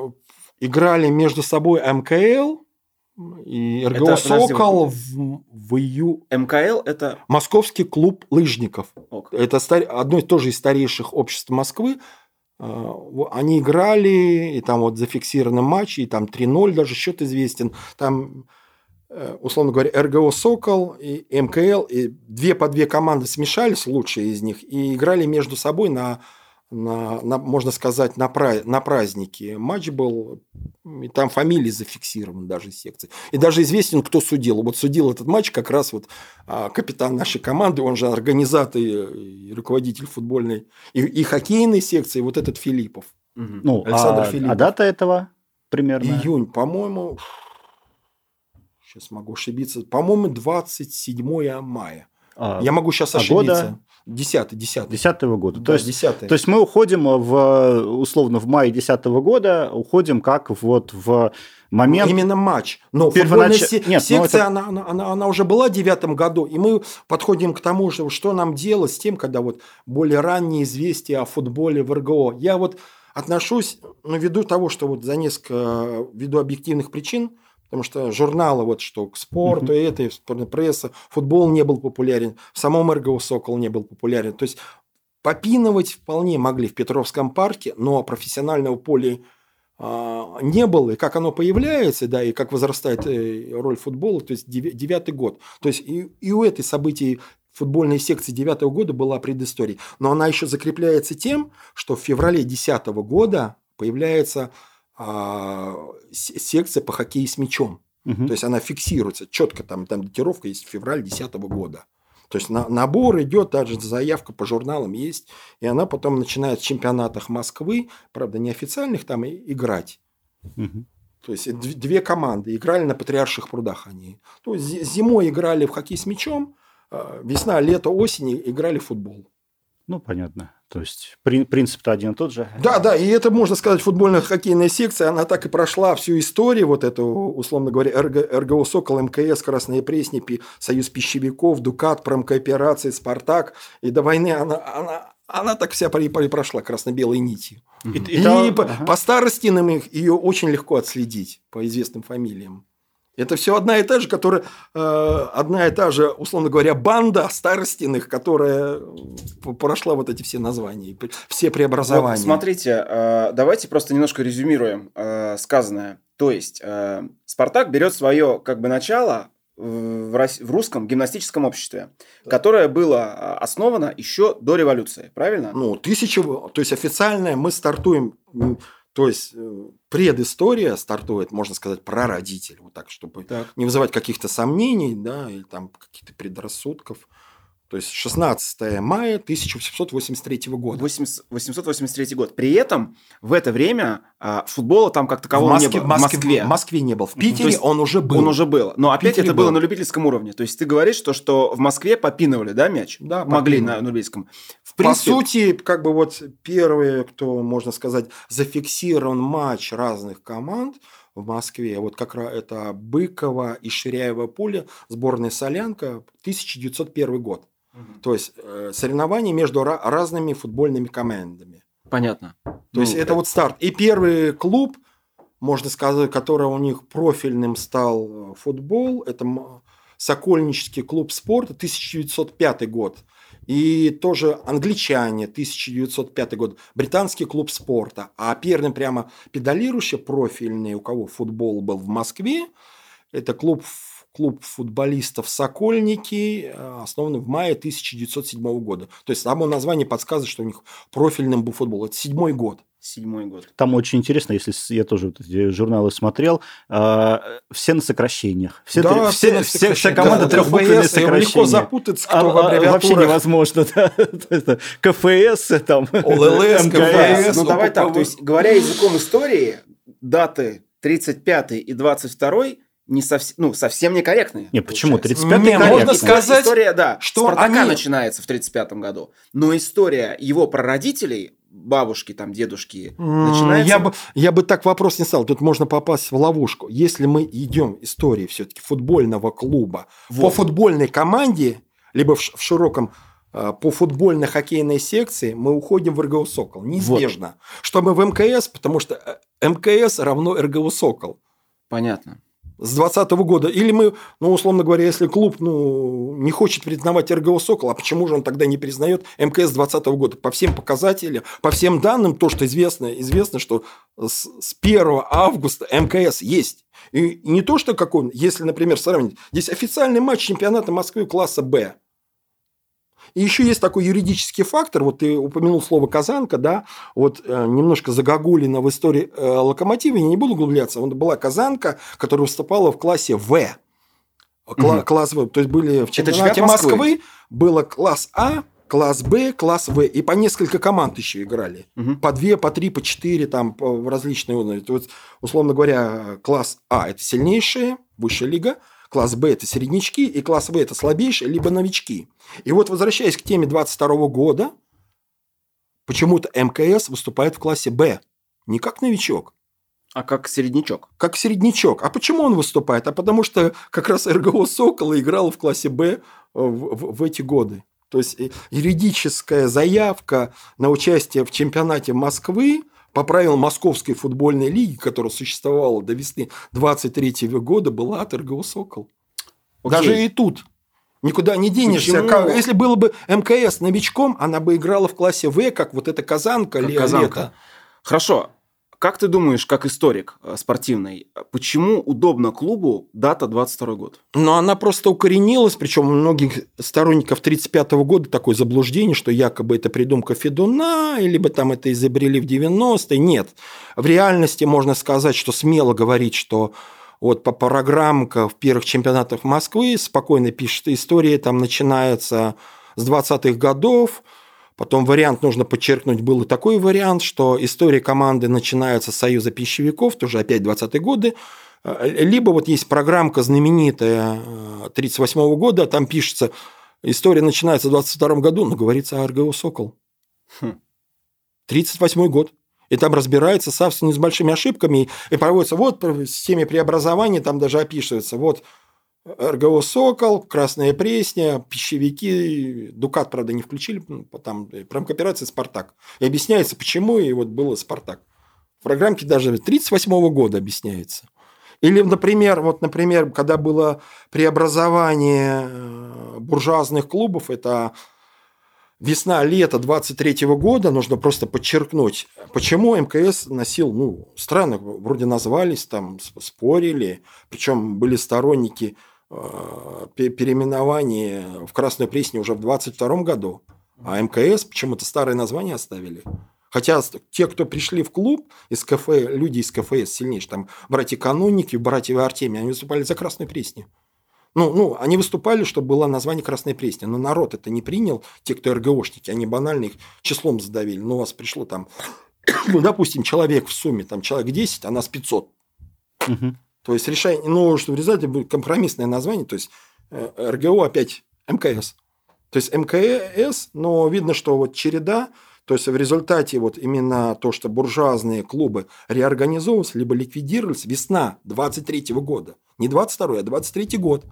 Играли между собой МКЛ и РГО Это, подожди, Сокол в, в ию- МКЛ это... Московский клуб лыжников. ок. Это стар- одно из тоже из старейших обществ Москвы. Во- Они играли, и там вот зафиксированы матчи, и там 3-0 даже счет известен. Там, э, условно говоря, РГО «Сокол» и МКЛ, и две по две команды смешались, лучшие из них, и играли между собой на, на, на, можно сказать, на, пра- на празднике. Матч был, и там фамилии зафиксированы даже секции. И даже известен, кто судил. Вот судил этот матч как раз вот а, капитан нашей команды, он же организатор и руководитель футбольной и, и хоккейной секции, вот этот Филиппов. Мгм. Ну, Александр а, Филиппов. а дата этого примерно? Июнь, по-моему, сейчас могу ошибиться, по-моему, 27 мая. А, Я могу сейчас а ошибиться. года? 10 10 10 года. Да, то, есть, 10 то есть мы уходим в, условно, в мае 10 года, уходим как вот в момент... Именно матч. Но Первонач- футбольная Нет, ну секция, это- она, она, она, она уже была в девятом году, и мы подходим к тому, что, что нам делать с тем, когда вот более ранние известия о футболе в РГО. Я вот отношусь, ну, ввиду того, что вот за несколько, ввиду объективных причин, потому что журналы, вот что к спорту, и это, и спортная пресса, футбол не был популярен, в самом РГО «Сокол» не был популярен. То есть попинывать вполне могли в Петровском парке, но профессионального поля а, не было, и как оно появляется, да, и как возрастает э, роль футбола, то есть девятый год. То есть и, и у этой событий футбольной секции девятого года была предыстория. Но она еще закрепляется тем, что в феврале десятого года появляется секция по хоккею с мячом. Мгм. То есть она фиксируется четко, там, там датировка есть февраль 2010 года. То есть на, набор идет, даже заявка по журналам есть, и она потом начинает в чемпионатах Москвы, правда, неофициальных там, и- играть. Мгм. То есть дв- две команды играли на Патриарших прудах они. То есть зи- зимой играли в хоккей с мячом, а весна, лето, осень играли в футбол. Ну, понятно. То есть при- принцип-то один и тот же. Да, да, и это, можно сказать, футбольная хоккейная секция, она так и прошла всю историю, вот эту, условно говоря, РГ, РГО «Сокол», МКС, Красные Пресни, Пи- Союз пищевиков, Дукат, промкооперации, Спартак. И до войны она, она, она так вся прошла красно-белой нитью. И, И, и то- по, ага. по старостиным их, ее очень легко отследить по известным фамилиям. Это все одна и та же, которая э, одна и та же, условно говоря, банда старостиных, которая п- прошла вот эти все названия, все преобразования. Вот, смотрите, э, давайте просто немножко резюмируем э, сказанное. То есть э, Спартак берет свое как бы начало в, рос- в русском гимнастическом обществе, которое было э, основано еще до революции, правильно? Ну, тысяча, то есть официально мы стартуем, то есть э, предыстория стартует, можно сказать, прародитель, вот так, чтобы Так. не вызывать каких-то сомнений, да, или там каких-то предрассудков. То есть 16 мая 1883 года. 80 883 год. При этом в это время а, футбола там как такового в Москве, не было. в Москве, в Москве не был. В Питере То есть он уже был. Он уже был. Но опять это было был. на любительском уровне. То есть ты говоришь, что, что в Москве попинывали, да, мяч? Да, Могли попинывали. на, на любительском. В По принципе, сути, как бы вот первые, кто, можно сказать, зафиксирован матч разных команд в Москве, вот как раз это Быкова и Ширяево поле, сборная Солянка, 1901 год. То есть э, соревнования между ра- разными футбольными командами. Понятно. То есть это вот старт. И первый клуб, можно сказать, который у них профильным стал э, футбол, это Сокольнический клуб спорта, 1905 год. И тоже англичане, 1905 год, британский клуб спорта. А первым прямо педалирующий профильный, у кого футбол был в Москве, это клуб клуб футболистов «Сокольники», э, основанный в мае 1907 года. То есть само название подсказывает, что у них профильным был футбол. Это седьмой год. Седьмой год. Там очень интересно, если я тоже вот эти журналы смотрел, э, все на сокращениях. Все, Да, три- все все, на все, вся команда Да, трехбуквенные и Легко сокращения. запутаться, А, кто в а, вообще аббревиатурах. невозможно, да. КФС, там, ОЛЛС, МКС. КФС. Ну, давай так, то есть, говоря языком истории, даты 35 и 22 не совсем, ну, совсем некорректные. Не, почему? получается. 35-й Не, корректно. можно История- сказать, история, да, что Спартака они- начинается в 35 году, но история его прародителей, бабушки, там, дедушки, начинается... Я бы, я бы так вопрос не стал. Тут можно попасть в ловушку. Если мы идем истории все-таки футбольного клуба по Вот. футбольной команде, либо в, в широком э, по футбольной хоккейной секции, мы уходим в РГУ «Сокол». Неизбежно. Что мы в МКС, потому что э, МКС равно РГУ «Сокол». Понятно. С 2020 года. Или мы, ну, условно говоря, если клуб ну, не хочет признавать РГО «Сокол», а почему же он тогда не признает МКС 2020 года? По всем показателям, по всем данным, то, что известно, известно, что с, с 1 августа МКС есть. И, не то, что какой, если, например, сравнить, здесь официальный матч чемпионата Москвы класса «Б». И еще есть такой юридический фактор, вот ты упомянул слово «казанка», да, вот э, немножко загогулина в истории э, «Локомотива», я не буду углубляться, вот была «казанка», которая выступала в классе «В». Кла- Мгм. Класс «В», то есть были в чемпионате чемпионат Москвы. Москвы, было класс А, класс Б, класс В, и по несколько команд еще играли. Мгм. По две, по три, по четыре, там, по- в различные уровни. То есть, условно говоря, класс А – это сильнейшая, высшая лига, класс Б – это середнячки, и класс В – это слабейшие, либо новички. И вот, возвращаясь к теме 22 года, почему-то МКС выступает в классе Б, не как новичок, А как середнячок? как середнячок. А почему он выступает? А потому что как раз РГО «Сокола» играл в классе «Б» э, в, в- в эти годы. То есть э, юридическая заявка на участие в чемпионате Москвы по правилам Московской футбольной лиги, которая существовала до весны 23 года, была от РГО «Сокол». Окей. Даже и тут. Никуда не денешься. Как- если было бы МКС новичком, она бы играла в классе В, как вот эта казанка, Как Ле- казанка. Лето. Хорошо. Как ты думаешь, как историк э, спортивный, почему удобно клубу дата 22 год? Но она просто укоренилась, причем у многих сторонников 1935 года такое заблуждение, что якобы это придумка Федуна, либо там это изобрели в 90-е. Нет. В реальности можно сказать, что смело говорить, что вот по программкам в первых чемпионатах Москвы спокойно пишет история, там начинается с 20-х годов, Потом вариант, нужно подчеркнуть, был и такой вариант, что история команды начинается с Союза пищевиков, тоже опять 20-е годы, Э, либо вот есть программка знаменитая 1938 года, там пишется, история начинается в 22 году, но говорится о РГО «Сокол». Хм. 38 год. И там разбирается собственно с большими ошибками. И проводится вот в системе преобразования, там даже описывается, вот РГО «Сокол», «Красная Пресня», «Пищевики», «Дукат», правда, не включили, ну, там промкооперация «Спартак». И объясняется, почему и вот было «Спартак». В программке даже 1938 года объясняется. Или, например, вот, например, когда было преобразование э, буржуазных клубов, это весна-лето 23 года, нужно просто подчеркнуть, почему МКС носил, ну, странно, вроде назвались, там спорили, причем были сторонники э, переименования в Красную Пресне уже в 22 году, а МКС почему-то старое название оставили. Хотя те, кто пришли в клуб из КФ, люди из КФС сильнейшие, там братья Канунники, братья Артемий, они выступали за Красную Пресню. Ну, ну, они выступали, чтобы было название Красной Пресни, но народ это не принял, те, кто РГОшники, они банально их числом задавили. Ну, у вас пришло там, ну, допустим, человек в сумме, там человек 10, а нас 500. Мгм. То есть решение, ну, что в результате будет компромиссное название, то есть э, РГО опять МКС. То есть МКС, но видно, что вот череда, то есть в результате вот именно то, что буржуазные клубы реорганизовывались, либо ликвидировались весна 23 года. Не 22 а 23 год.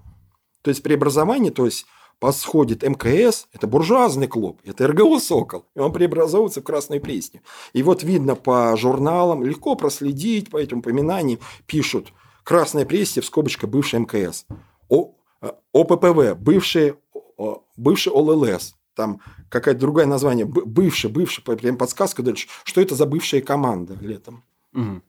То есть преобразование, то есть посходит МКС, это буржуазный клуб, это РГО «Сокол», и он преобразовывается в Красную Пресню. И вот видно по журналам, легко проследить, по этим упоминаниям пишут «Красная Пресня» в скобочках бывший МКС, О, э, ОППВ, бывший, о, бывший ОЛЛС, там какая-то другое название, бывшая, бывшая, прям подсказка дальше, что это за бывшая команда летом. Угу.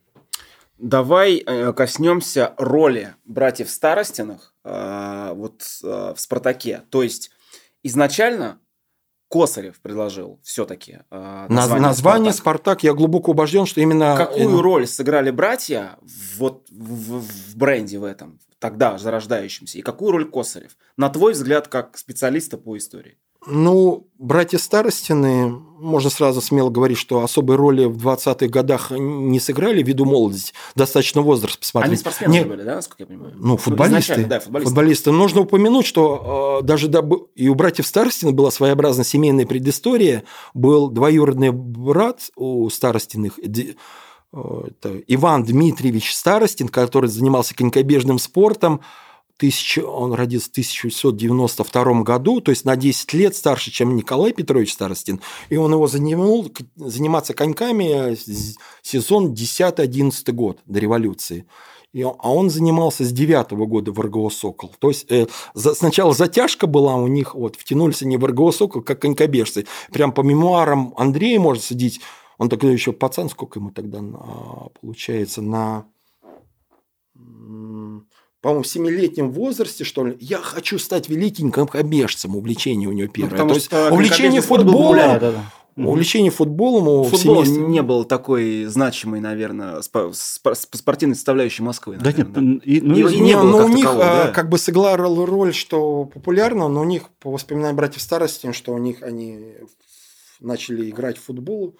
Давай э, коснемся роли братьев Старостиных э, вот э, в «Спартаке». То есть изначально Косарев предложил все-таки э, название, название Спартак. Спартак. Я глубоко убежден, что именно... Какую роль сыграли братья вот в, в бренде в этом, тогда зарождающемся, и какую роль Косарев? На твой взгляд, как специалиста по истории? Ну, братья Старостины, можно сразу смело говорить, что особой роли в 20-х годах не сыграли ввиду молодости, достаточно возраст посмотреть. Они спортсмены не... были, да, насколько я понимаю? Ну, футболисты. Ну, да, футболисты. футболисты. Нужно упомянуть, что э, даже до... и у братьев Старостина была своеобразная семейная предыстория. Был двоюродный брат у Старостиных, э, Иван Дмитриевич Старостин, который занимался конькобежным спортом, тысяч, он родился в 1892 году, то есть на 10 лет старше, чем Николай Петрович Старостин, и он его занимал заниматься коньками сезон 10-11 год до революции. И, а он занимался с девятого года в РГО «Сокол». То есть э, за, сначала затяжка была у них, вот, втянулись они в РГО «Сокол» как конькобежцы. Прям по мемуарам Андрея можно судить, он тогда еще пацан, сколько ему тогда на, получается, на по-моему, в семилетнем возрасте, что ли, я хочу стать великим конькобежцем. Увлечение у него ну, первое. Ну, То есть увлечение футболом, да, да. Увлечение футболом у Футбол не был такой значимый, наверное, спортивной составляющей Москвы. Наверное. Да нет, и, ну, и, не, не было но у них такового, а, да? как бы сыграла роль, что популярно, но у них, по воспоминаниям братьев старости, что у них они начали играть в футбол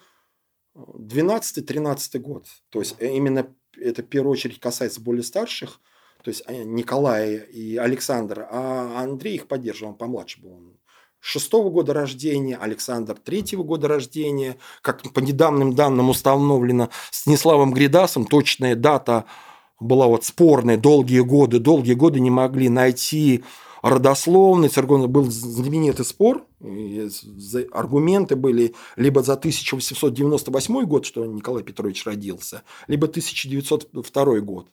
12-13 год. То есть именно это в первую очередь касается более старших – то есть э, Николай и Александр, а Андрей их поддерживал, он помладше был. Он шестого года рождения, Александр третьего года рождения, как по недавним данным установлено Станиславом Гридасом, точная дата была вот спорная долгие годы, долгие годы не могли найти родословный, был знаменитый спор, аргументы были либо за 1898 год, что Николай Петрович родился, либо 1902 год.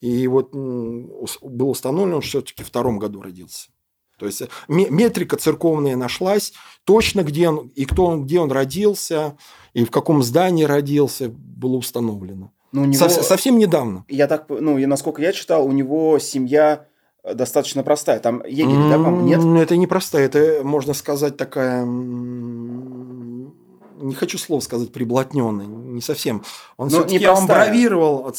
И вот было установлено, что все-таки в втором году родился. То есть метрика церковная нашлась, точно где он, и кто он, где он родился, и в каком здании родился, было установлено. Но ну, у него, совсем недавно. Я так, ну, насколько я читал, у него семья э, достаточно простая. Там егерь, да, по нет? Это не простая, это, можно сказать, такая не хочу слов сказать приблотненный, не совсем. Он ну, все-таки он бравировал,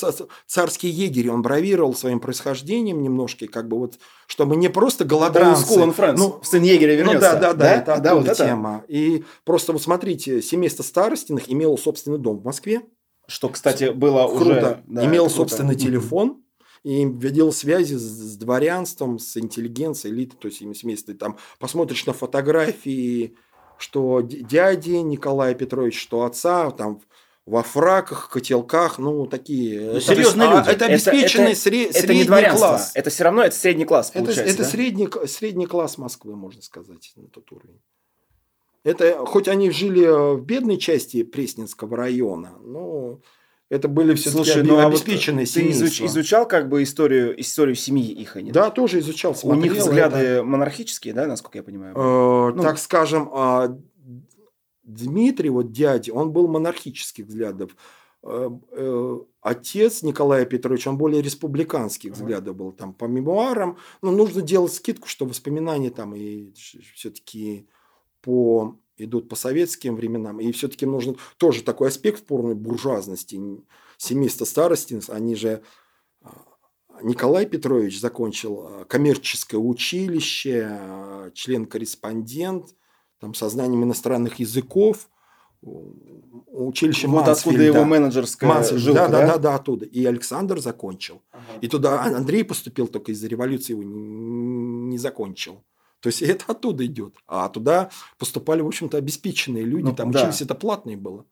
царский егерь, он бравировал своим происхождением немножко, как бы вот, чтобы не просто голодранцы. School and ну, сын егеря вернется. Ну да, да, да, да это да, вот тема. Это? И просто вот смотрите, семейство Старостиных имело собственный дом в Москве. Что, кстати, было круто. уже... Да, имело собственный круто. телефон и ведел связи с, с дворянством, с интеллигенцией, элитой, то есть семейство. Там посмотришь на фотографии что дяди Николая Петровича, что отца, там во фраках, котелках, ну такие. Ну, серьезные люди. А, это обеспеченный это, сре- это, средний это не класс. Это все равно это средний класс получается. Это, это да? средний, средний класс Москвы, можно сказать, на тот уровень. Это хоть они жили в бедной части Пресненского района, но это были все-таки Слушай, ну, обеспеченные а вот Ты изуч, изучал как бы историю, историю семьи их? Они, да, тоже изучал. Смотрел, У них взгляды это... монархические, да, насколько я понимаю? Э, ну, так скажем, а, Дмитрий, вот дядя, он был монархических взглядов. Э, э, отец Николая Петровича, он более республиканских взглядов был. Там по мемуарам, ну, нужно делать скидку, что воспоминания там и все-таки по идут по советским временам. И все-таки нужен тоже такой аспект полной буржуазности. Семейство старости, они же а, Николай Петрович закончил а, коммерческое училище, а, член-корреспондент, там, со знанием иностранных языков, училище Вот откуда его менеджерская Мансфельд, жилка, да, да? Да, да, оттуда. И Александр закончил. Ага. И туда Андрей поступил, только из-за революции его не закончил. То есть это оттуда идет. А туда поступали, в общем-то, обеспеченные люди. Ну, там да. учились, это платное было.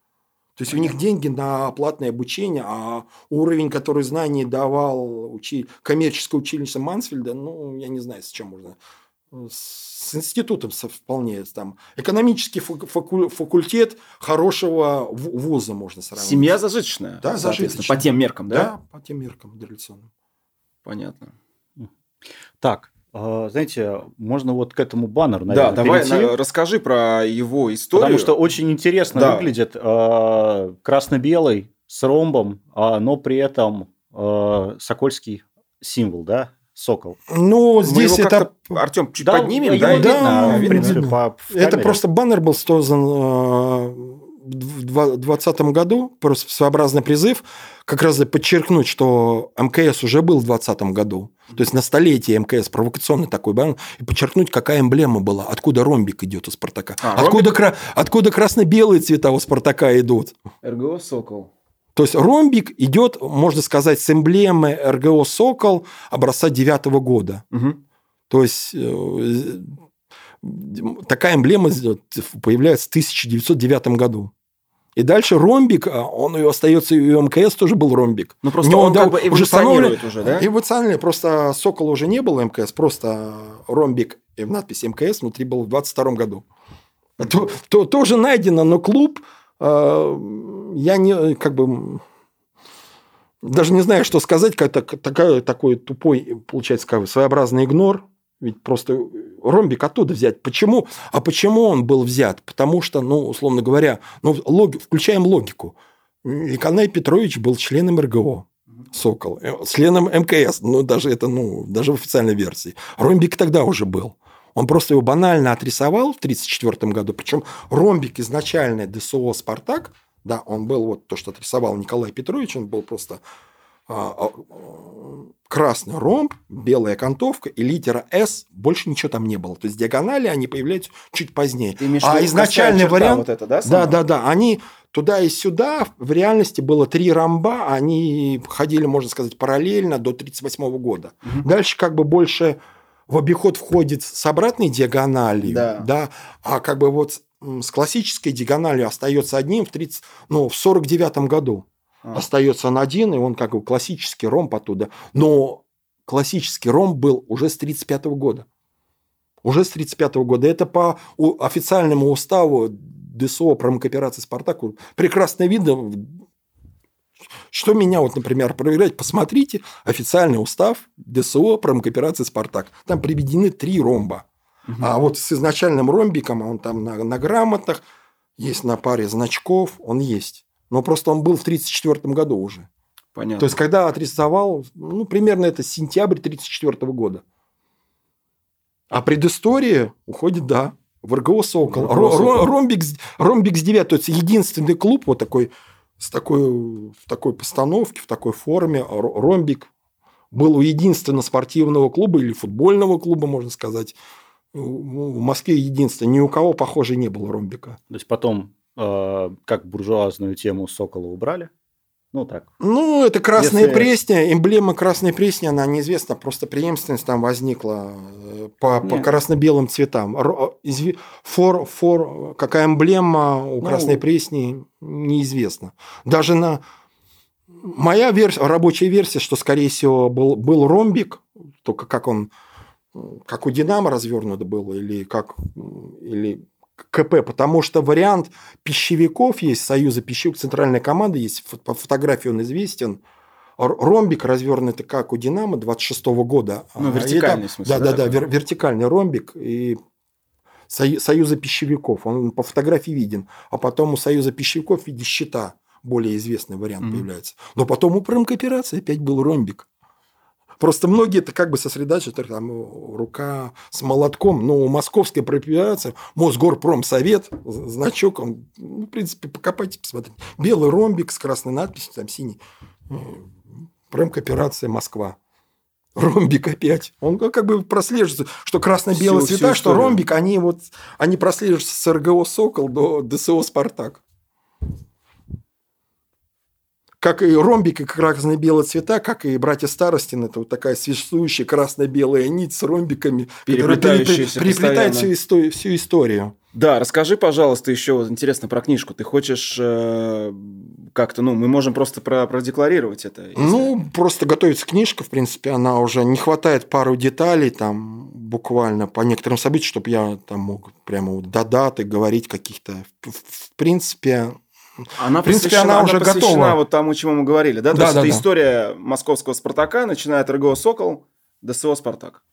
То есть у них деньги на платное обучение, а уровень, который знаний давал учи... коммерческое училище Мансфельда, ну, я не знаю, с чем можно. С институтом вполне там. Экономический факультет хорошего вуза можно сравнить. Семья зажиточная. Да, зажиточная. По тем меркам, да? Да, по тем меркам дореволюционным. Понятно. Так, знаете, можно вот к этому баннеру, Да, наверное, давай перейти. на- расскажи про его историю. Потому что очень интересно Да. выглядит а, красно-белый с ромбом, а, но при этом а, сокольский символ, да, сокол. Ну, Мы здесь его это... Артем, чуть Да, поднимем, его да? видно, Да, в видно, принципе, видно. по в Это просто баннер был создан э, в 2020 году, просто своеобразный призыв, как раз подчеркнуть, что МКС уже был в 2020 году. То есть на столетие МКС, провокационный такой баннер, и подчеркнуть, какая эмблема была, откуда ромбик идет у Спартака. А, откуда, кра- откуда красно-белые цвета у Спартака идут. РГО «Сокол». То есть ромбик идет, можно сказать, с эмблемы РГО «Сокол» образца 9 года. Мгм. То есть э, такая эмблема появляется в 1909 году. И дальше ромбик, а он и остается и у МКС тоже был ромбик. Ну, просто он да, как бы уже эволюционирует уже, да? Эволюционирует. Просто Сокола уже не было МКС, просто ромбик и надпись МКС внутри был в 22 году. То, то- тоже найдено, но клуб, э, я не, как бы, даже не знаю, что сказать, как так- такая, такой тупой, получается, как бы своеобразный игнор. Ведь просто ромбик оттуда взять. Почему? А почему он был взят? Потому что, ну, условно говоря, ну, логи- включаем логику. Николай Петрович был членом РГО. Сокол. Э, Членом МКС. Ну, даже это, ну, даже в официальной версии. Ромбик тогда уже был. Он просто его банально отрисовал в 1934 году. Причем ромбик изначально ДСО «Спартак», да, он был вот то, что отрисовал Николай Петрович, он был просто красный ромб, белая окантовка и литера «С», больше ничего там не было. То есть диагонали, они появляются чуть позднее. Ты А изначальный вариант... вот это, да? Да, сама? да, да. Они туда и сюда, в реальности было три ромба, они ходили, можно сказать, параллельно до 1938 года. Мгм. Дальше как бы больше в обиход входит с обратной диагональю, Да. а как бы вот с классической диагональю остается одним в 30, ну, в 49 году. А. Остается он один, и он как бы классический ромб оттуда. Но классический ромб был уже с 35 года. Уже с 35 года. Это по официальному уставу ДСО промокооперации «Спартак» прекрасно видно. Что меня, вот, например, проверять, посмотрите официальный устав ДСО промокооперации «Спартак». Там приведены три ромба. А вот с изначальным ромбиком, он там на, на грамотах, есть на паре значков, он есть. Но просто он был в 1934 году уже. Понятно. То есть, когда отрисовал, ну, примерно это сентябрь 1934 года. А предыстория уходит, да, в РГО «Сокол». В РГО «Сокол». Ромбик, ромбик с 9, то есть единственный клуб вот такой, с такой, в такой постановке, в такой форме, ро- ромбик был у единственного спортивного клуба или футбольного клуба, можно сказать, в в Москве единственный. Ни у кого, похоже, не было ромбика. То есть потом, э, как буржуазную тему Сокола убрали. Ну, так. Ну, это Красная Если- Пресня, эмблема Красной Пресни, она неизвестна, просто преемственность там возникла э, по, по красно-белым цветам. Изви- Фор, фор, какая эмблема у Ну, Красной Пресни, неизвестно. Даже на... Моя версия, рабочая версия, что, скорее всего, был, был ромбик, только как он, э, как у Динамо развернут был, или как, или КП, потому что вариант пищевиков есть, Союза пищевиков, центральная команда есть, по фотографии он известен. Ромбик развернутый как у Динамо 26 года. Ну, А, вертикальный, там- в смысле, Да, да, да, да, такой? вер- вертикальный ромбик и Сою- Союза пищевиков. Он по фотографии виден. А потом у Союза пищевиков в виде щита более известный вариант Мгм. появляется. Но потом у промкооперации опять был ромбик. Просто многие это как бы сосредоточат, там, рука с молотком, но у московской прооперации Мосгорпромсовет, значок, он, ну, в принципе, покопайте, посмотрите. Белый ромбик с красной надписью, там синий. Э, Промкооперация Москва. Ромбик опять. Он как бы прослеживается, что красно-белые всю цвета, что историю. ромбик, они вот, они прослеживаются с РГО «Сокол» до ДСО «Спартак». Как и ромбик, и красно-белые цвета, как и братья Старостин, это вот такая существующая красно-белая нить с ромбиками, которая Переплетающаяся переплетает всю, историю, всю историю. Да, расскажи, пожалуйста, еще вот интересно про книжку. Ты хочешь э, как-то, ну, мы можем просто про продекларировать это. если- Ну, просто готовится книжка, в принципе, она уже не хватает пару деталей там буквально по некоторым событиям, чтобы я там мог прямо вот до даты говорить каких-то. В, в принципе, Она, В принципе, посвящена, она уже посвящена готова. вот тому, чему мы говорили, да? То Да, есть да, это да. история московского «Спартака», начиная от РГО «Сокол» до СО «Спартак».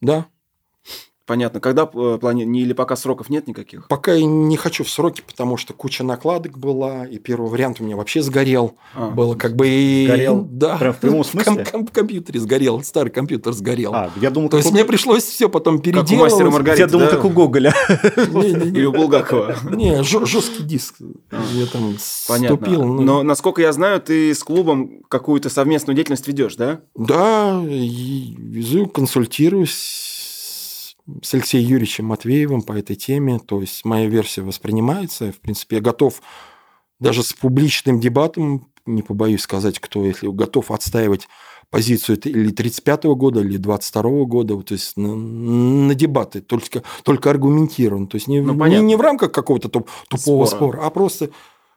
Да. Понятно. Когда э, плани... не- или пока сроков нет никаких? Пока я не хочу в сроки, потому что куча накладок была, и первый вариант у меня вообще сгорел. А, Было как бы и... Сгорел? Да. Прям в прямом смысле? ком- ком- компьютере сгорел, старый компьютер сгорел. А, я думал, То есть у- мне пришлось все потом Как у мастера переделывать. Маргариты, я думал, да? как у Гоголя. Или у Булгакова. Не, жесткий диск. А. Я там Понятно. ступил. ну, Но, насколько я знаю, ты с клубом какую-то совместную деятельность ведешь, да? Да, и везу, консультируюсь с Алексеем Юрьевичем Матвеевым по этой теме. То есть моя версия воспринимается. В принципе, я готов даже с публичным дебатом, не побоюсь сказать, кто, если готов отстаивать позицию или 35 года, или 22 года, вот, то есть на, на дебаты, только, только аргументированно. То есть не, Ну, не, понятно. не в рамках какого-то туп- тупого Спора. спора, а просто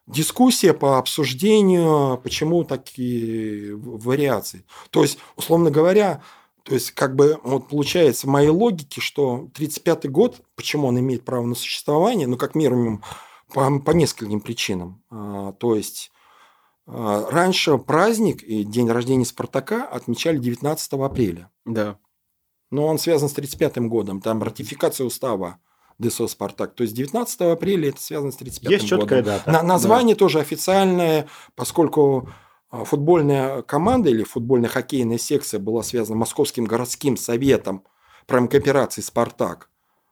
дискуссия по обсуждению, почему такие вариации. То есть, условно говоря, то есть, как бы, вот получается в моей логике, что 35-й год, почему он имеет право на существование, ну, как минимум, по, по нескольким причинам. А, то есть, а, раньше праздник и день рождения Спартака отмечали 19 апреля. Да. Но он связан с 35-м годом, там ратификация устава ДСО «Спартак». То есть 19 апреля это связано с 35-м Есть годом. четкая дата. На- название тоже официальное, поскольку футбольная команда или футбольная хоккейная секция была связана Московским городским советом промкооперации «Спартак».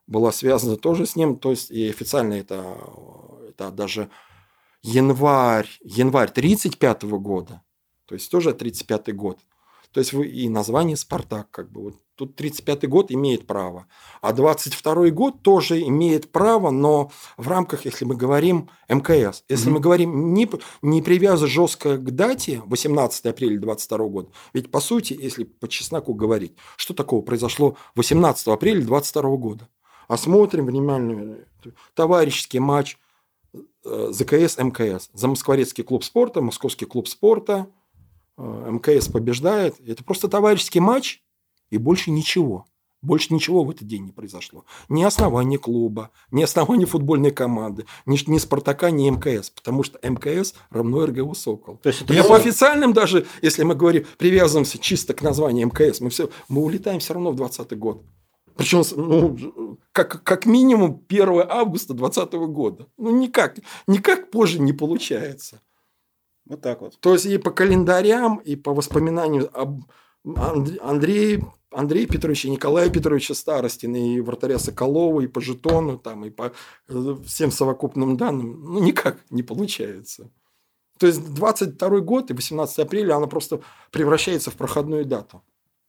Была связана тоже с ним, то есть и официально это, это даже январь, январь 35 года, то есть тоже 35 год. То есть и название «Спартак», как бы вот тут 35 год имеет право. А 22 год тоже имеет право, но в рамках, если мы говорим МКС, если мы говорим не, не привязывая жестко к дате 18 апреля 22 года, ведь по сути, если по чесноку говорить, что такого произошло 18 апреля 22 года? Осмотрим внимательно товарищеский матч э, ЗКС МКС. За Москворецкий клуб спорта, Московский клуб спорта. э, МКС побеждает. Это просто товарищеский матч и больше ничего. Больше ничего в этот день не произошло. Ни основания клуба, ни основания футбольной команды, ни, ни Спартака, ни МКС. Потому что МКС равно РГУ «Сокол». То есть это Я по официальным даже, если мы говорим, привязываемся чисто к названию МКС, мы, все, мы улетаем все равно в 2020 год. Причем, ну, как, как минимум 1 августа 2020 года. Ну, никак, никак позже не получается. Вот так вот. То есть и по календарям, и по воспоминаниям об Анд- Андрее, Андрея Петровича, Николая Петровича Старостина, и вратаря Соколова, и по жетону, там, и по э, всем совокупным данным, ну, никак не получается. То есть 22 год и 18 апреля она просто превращается в проходную дату.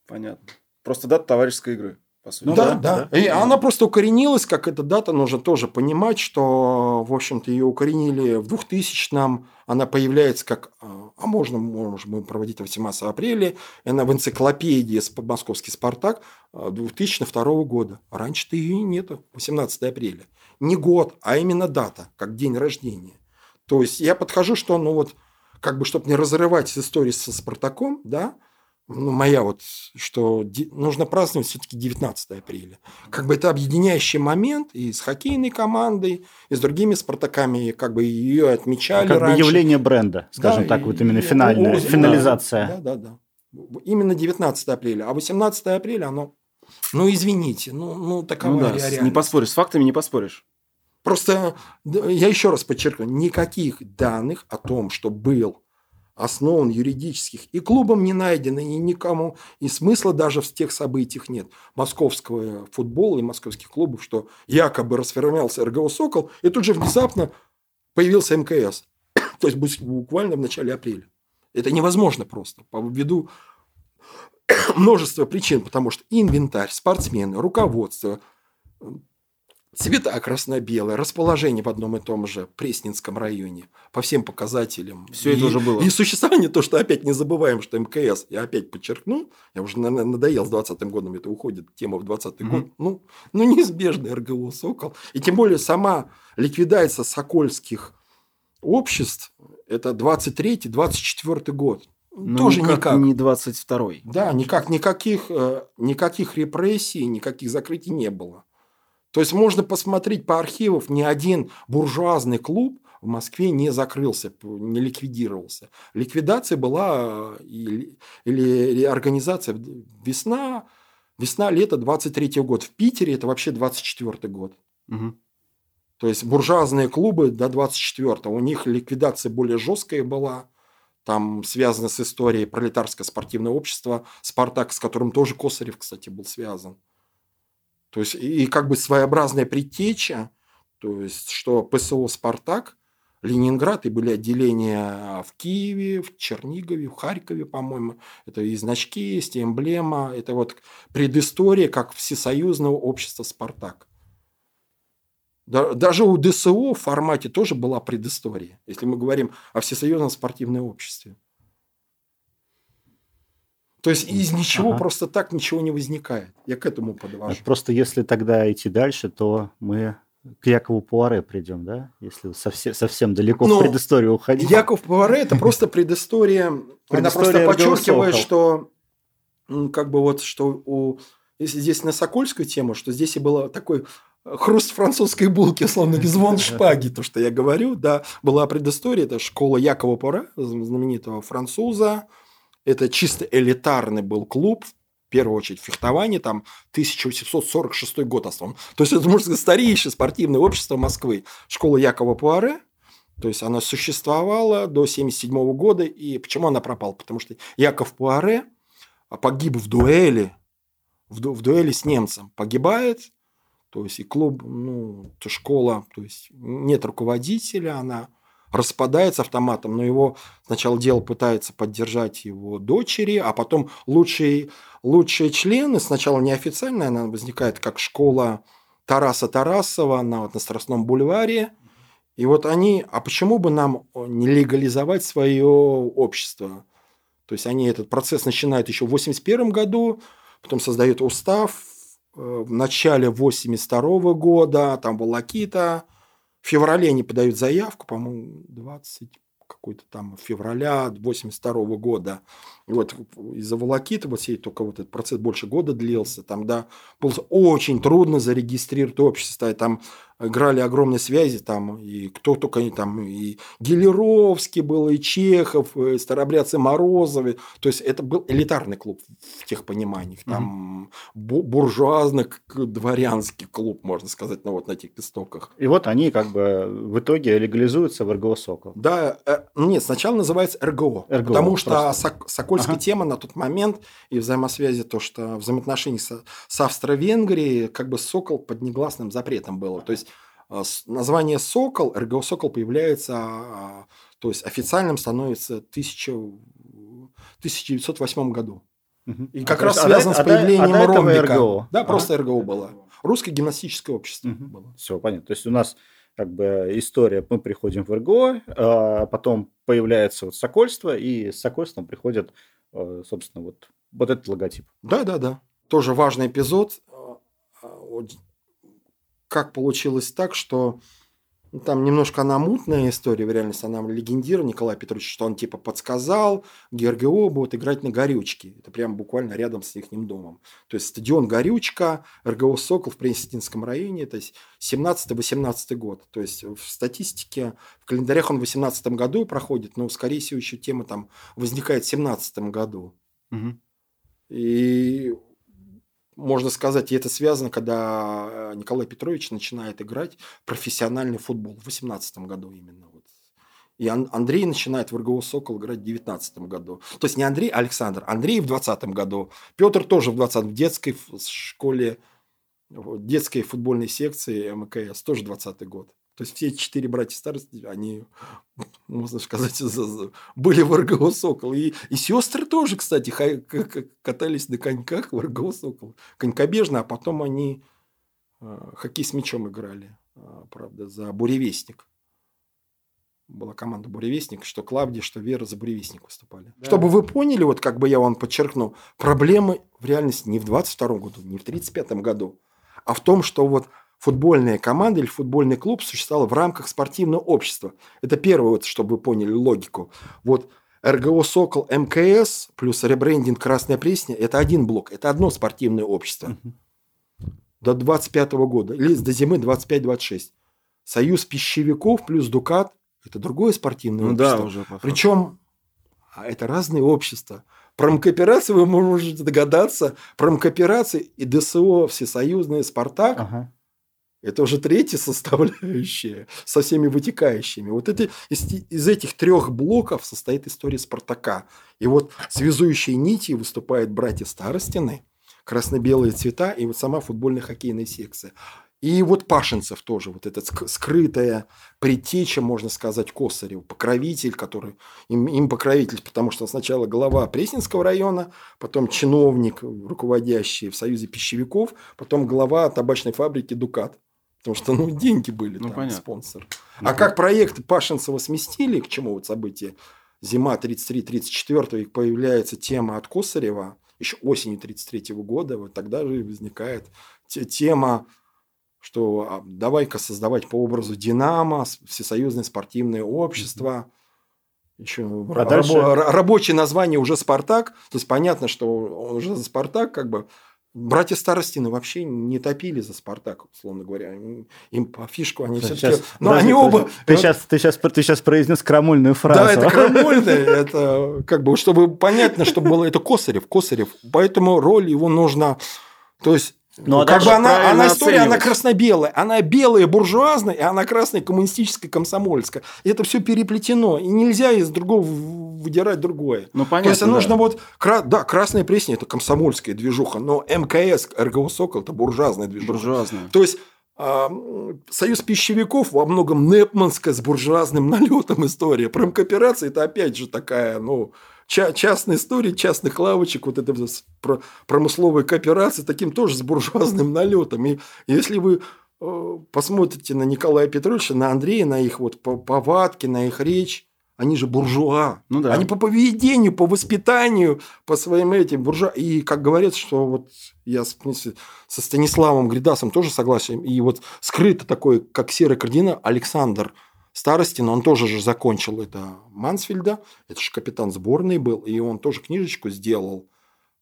Понятно. Просто дата товарищеской игры, по сути. Ну да, да, да, И она просто укоренилась, как эта дата, нужно тоже понимать, что, в общем-то, ее укоренили в 2000-м, она появляется как, а а можно, можем мы проводить 18 апреля, и она в энциклопедии «Сп- «Московский Спартак» а, 2002 года. Раньше-то ее нету, 18 апреля. Не год, а именно дата, как день рождения. То есть я подхожу, что, ну вот, как бы, чтобы не разрывать с историей со Спартаком, да, ну, моя вот, что нужно праздновать все-таки 19 апреля. Как бы это объединяющий момент и с хоккейной командой, и с другими Спартаками, как бы ее отмечали Как бы раньше. явление бренда, скажем Да, так, и- вот именно финальная, о, да, финализация. Да, да, да. Именно 19 апреля. А 18 апреля оно, ну, извините, ну, ну такова Ну да, реальность. не поспоришь, с фактами не поспоришь. Просто я еще раз подчеркну, никаких данных о том, что был основан юридических и клубом не найдено, и никому, и смысла даже в тех событиях нет. Московского футбола и московских клубов, что якобы расформировался РГО «Сокол», и тут же внезапно появился МКС. То есть бу- буквально в начале апреля. Это невозможно просто, ввиду множества причин, потому что инвентарь, спортсмены, руководство, цвета красно-белые, расположение в одном и том же Пресненском районе по всем показателям. Всё И- это уже было. И существование, то, что опять не забываем, что МКС, я опять подчеркну, я уже наверное, надоел с 20 годом, это уходит тема в 20 Мгм. год, ну, ну неизбежно РГО «Сокол». И тем более сама ликвидация сокольских обществ, это 23-24 год. Ну, Тоже никак. не 22-й. Да, никак, никаких, э, никаких репрессий, никаких закрытий не было. То есть можно посмотреть по архивам, ни один буржуазный клуб в Москве не закрылся, не ликвидировался. Ликвидация была э, или, или организация «Весна», Весна-лето 23 год. В Питере это вообще 24 год. Мгм. То есть буржуазные клубы до 24 У них ликвидация более жесткая была. Там связано с историей пролетарское спортивное общество «Спартак», с которым тоже Косарев, кстати, был связан. То есть и, как бы своеобразная предтеча, то есть что ПСО «Спартак», Ленинград, и были отделения в Киеве, в Чернигове, в Харькове, по-моему. Это и значки есть, и эмблема. Это вот предыстория как всесоюзного общества «Спартак». Да- Даже у ДСО в формате тоже была предыстория, если мы говорим о всесоюзном спортивном обществе. То есть из ничего Ага. просто так ничего не возникает. Я к этому подвожу. Просто если тогда идти дальше, то мы к Якову Пуаре придем, да? Если совсем, совсем далеко Ну, в предысторию уходить. Яков Паваре это просто предыстория. Она просто подчеркивает, что как бы вот что у если здесь на Сокольскую тему, что здесь и было такой хруст французской булки, словно звон шпаги, то, что я говорю, да, была предыстория, это школа Якова Пора, знаменитого француза, это чисто элитарный был клуб, в первую очередь фехтование, там 1846 год основан. То есть это, можно сказать, старейшее спортивное общество Москвы. Школа Якова Пуаре, то есть она существовала до 1977 года. И почему она пропала? Потому что Яков Пуаре погиб в дуэли, в, ду- в дуэли с немцем. Погибает, то есть и клуб, ну, школа, то есть нет руководителя, она распадается автоматом, но его сначала дело пытается поддержать его дочери, а потом лучшие, лучшие члены, сначала неофициально, она возникает как школа Тараса Тарасова на, вот, на Страстном бульваре, и вот они, а почему бы нам не легализовать свое общество? То есть они этот процесс начинают еще в 81 году, потом создают устав э, в начале 82 года, там Волокита. В феврале они подают заявку, по-моему, 20 какой-то там февраля 82 года. И вот из-за волокиты вот сей только вот этот процесс больше года длился. Там, да, было очень трудно зарегистрировать общество. Там играли огромные связи, там, и кто только не там, и Гелеровский был, и Чехов, и старобрядцы Морозовы. То есть это был элитарный клуб в тех пониманиях. Там бу- буржуазный, дворянский клуб, можно сказать, ну, вот на тех истоках. И вот они как бы в итоге легализуются в РГО «Сокол». Да, э, нет, сначала называется РГО, РГО, потому что просто. Сокольская Ага. тема на тот момент и взаимосвязи, то, что взаимоотношения с, с Австро-Венгрией, как бы Сокол под негласным запретом было. То есть э, название Сокол, РГО Сокол появляется, а, то есть официальным становится 1000 в 1908 году. Мгм. И А как то раз есть, а связан с а до- а появлением этого ромбика. РГО. Да, Ага. просто РГО было. Русское гимнастическое общество было. Все, понятно. То есть у нас как бы история, мы приходим в РГО, а потом появляется вот Сокольство, и с Сокольством приходит, э, собственно, вот, вот этот логотип. Да, да, да. Тоже важный эпизод. Вот Как получилось так, что ну, там немножко она мутная история, в реальности она легендира Николай Петрович, что он типа подсказал, ГРГО будет играть на Горючке. Это прям буквально рядом с их домом. То есть стадион Горючка, РГО «Сокол» в Пресетинском районе, то есть 17-18 год. То есть в статистике, в календарях он в 18 году проходит, но, скорее всего, еще тема там возникает в 17 году. Мгм. И можно сказать, и это связано, когда э, Николай Петрович начинает играть профессиональный футбол в 18 году именно. Вот. И Ан- Андрей начинает в РГО «Сокол» играть в 19 году. То есть не Андрей, а Александр. Андрей в 20 году. Петр тоже в 20 в детской школе, в детской футбольной секции МКС, тоже 20 год. То есть все четыре братья старости, они, можно сказать, за- за- были в РГО «Сокол». И, и сестры тоже, кстати, катались на коньках в РГО «Сокол». Конькобежно, а потом они э, хоккей с мячом играли, а, правда, за «Буревестник». Была команда «Буревестник», что Клавдия, что Вера за «Буревестник» выступали. Да. Чтобы вы поняли, вот как бы я вам подчеркну, проблемы в реальности не в 22 году, не в 35 году, а в том, что вот футбольная команда или футбольный клуб существовал в рамках спортивного общества. Это первое, вот, чтобы вы поняли логику. Вот РГО «Сокол» МКС плюс ребрендинг «Красная Пресня» – это один блок, это одно спортивное общество. Мгм. До 25 года, или до зимы 25-26. Союз пищевиков плюс «Дукат» – это другое спортивное Ну общество. да, уже. Причем а это разные общества. Про мкооперации вы можете догадаться. Про мкооперации и ДСО Всесоюзные Спартак Ага. Это уже третья составляющая со всеми вытекающими. Вот это, из, из этих трех блоков состоит история Спартака. И вот связующей нитью выступают братья Старостины, красно-белые цвета и вот сама футбольная хоккейная секция. И вот Пашинцев тоже, вот ск- скрытая предтеча, можно сказать, Косарев, покровитель, который им, им покровитель, потому что сначала глава Пресненского района, потом чиновник, руководящий в Союзе пищевиков, потом глава табачной фабрики «Дукат». Потому что, ну, деньги были Ну, там, понятно. спонсор. А как проект Пашинцева сместили, к чему вот событие, зима 33-34, и появляется тема от Косарева, еще осенью 33 года, вот тогда же возникает те- тема, что а, давай-ка создавать по образу Динамо, Всесоюзное спортивное общество, еще А дальше- рабочее название уже Спартак, то есть понятно, что он уже за Спартак как бы Братья Старостины вообще не топили за Спартак, условно говоря. Им, по фишку они все-таки... Сейчас, Но подожди, они оба... Ты сейчас, ты, сейчас, ты сейчас произнес крамольную фразу. Да, это крамольное, это как бы, чтобы понятно, что было это Косарев, Косарев. Поэтому роль его нужно... То есть, Ну, а как бы она, она история, она красно-белая. Она белая буржуазная, и она красная коммунистическая комсомольская. И это все переплетено. И нельзя из другого выдирать другое. Ну, понятно, То есть, да. нужно вот... кра- Да, красная пресня – это комсомольская движуха, но МКС, РГО «Сокол» – это буржуазная движуха. Буржуазная. То есть а, Союз пищевиков во многом непманская с буржуазным налетом история. Промкооперация это опять же такая, ну, ча- частная история частных лавочек, вот это про- промысловая кооперация, таким тоже с буржуазным налетом. И если вы э, посмотрите на Николая Петровича, на Андрея, на их вот по- повадки, на их речь, они же буржуа. Ну да. Они по поведению, по воспитанию, по своим этим буржуа. И как говорят, что вот я в принципе, со Станиславом Гридасом тоже согласен. И вот скрыто такой, как серый кардинал, Александр Старостин, он тоже же закончил это Мансфельда, это же капитан сборной был, и он тоже книжечку сделал,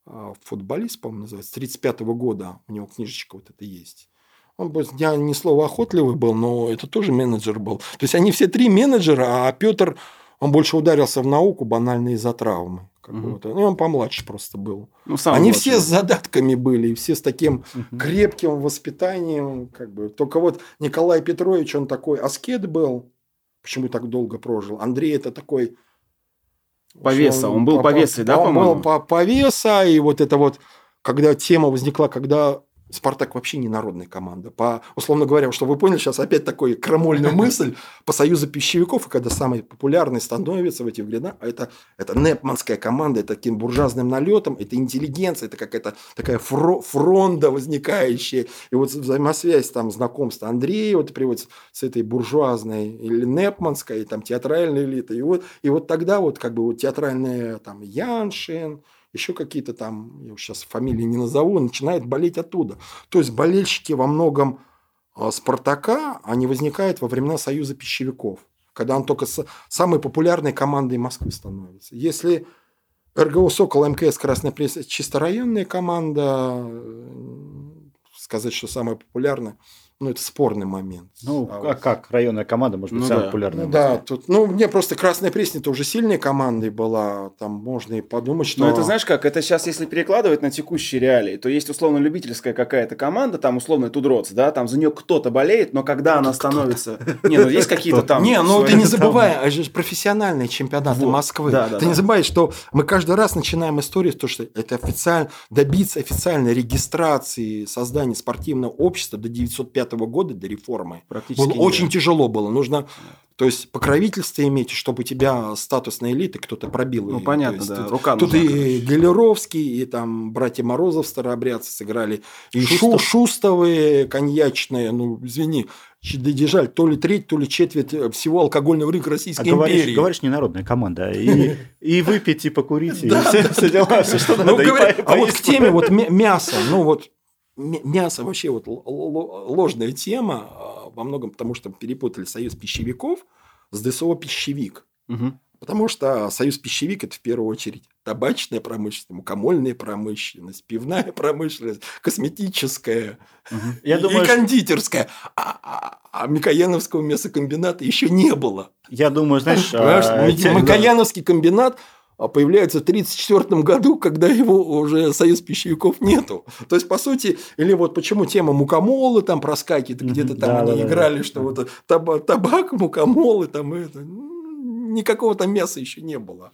а, футболист, по-моему, называется, с 35 года у него книжечка вот это есть. Он был, я не слово охотливый был, но это тоже менеджер был. То есть они все три менеджера, а Петр, он больше ударился в науку банально из-за травмы. Как бы Мгм. вот. Ну, он помладше просто был. Ну, Они младший. все с задатками были, и все с таким Мгм. крепким воспитанием. Как бы. Только вот Николай Петрович, он такой аскет был, почему так долго прожил. Андрей это такой... Повеса, он был по- повесой, да, он по-моему? был по- повеса, и вот это вот, когда тема возникла, когда Спартак вообще не народная команда. По, условно говоря, что вы поняли, сейчас опять такой крамольная мысль по союзу пищевиков, и когда самый популярный становится в этих времена, а это, это непманская команда, это таким буржуазным налетом, это интеллигенция, это какая-то такая фро- фронда возникающая. И вот взаимосвязь там знакомства Андрея вот приводится с этой буржуазной или непманской, там театральной элитой. И вот, и вот тогда вот как бы вот театральная там Яншин, еще какие-то там, я сейчас фамилии не назову, начинает болеть оттуда. То есть болельщики во многом а, Спартака, они возникают во времена Союза пищевиков, когда он только самой популярной командой Москвы становится. Если РГО «Сокол», МКС «Красная пресса» чисто районная команда, э, сказать, что самая популярная, ну, это спорный момент. Ну, А а вот- как районная команда может быть Ну самая да. популярная? Ну да, тут, ну, мне просто Красная Пресня тоже сильной командой была, там можно и подумать, что... Ну, это знаешь как, это сейчас, если перекладывать на текущие реалии, то есть условно любительская какая-то команда, там условно Тудроц, да, там за нее кто-то болеет, но когда она становится... Не, ну есть какие-то там... Не, ну ты не забывай, это же профессиональные чемпионаты. Москвы. Да, да, ты не забывай, что мы каждый раз начинаем историю с того, что это официально, добиться официальной регистрации создания спортивного общества до 905 года, до реформы. Практически Было нет. очень тяжело было. Нужно, то есть, покровительство иметь, чтобы у тебя статусной элиты кто-то пробил. Ну, понятно, есть да, Тут, рука тут нужна, и. Гелеровский, и там братья Морозов, старообрядцы сыграли, и Шу- Шустов. Шустовые, коньячные, ну, извини, Держаль, то ли треть, то ли четверть э, всего алкогольного рынка А Российской говоришь, империи. говоришь, не народная команда. а И, и выпить, и покурить, и все, дела, все, что Ну, надо. а вот к теме вот мя- мяса, ну вот мясо вообще вот ложная тема а, во многом потому, что перепутали союз пищевиков с ДСО пищевик. Мгм. Потому что союз пищевик это в первую очередь табачная промышленность, мукомольная промышленность, пивная промышленность, косметическая Я и, думаю, и кондитерская. А, а- а Микояновского мясокомбината еще не было. Я думаю, знаешь... Понимаешь, а, Микояновский комбинат а появляется в 1934 году, когда его уже союз пищевиков нету. То есть, по сути, или вот почему тема мукомолы там проскакивает, где-то там Да, они да, играли, да. что вот таба- табак, мукомолы, там это. Никакого там мяса еще не было.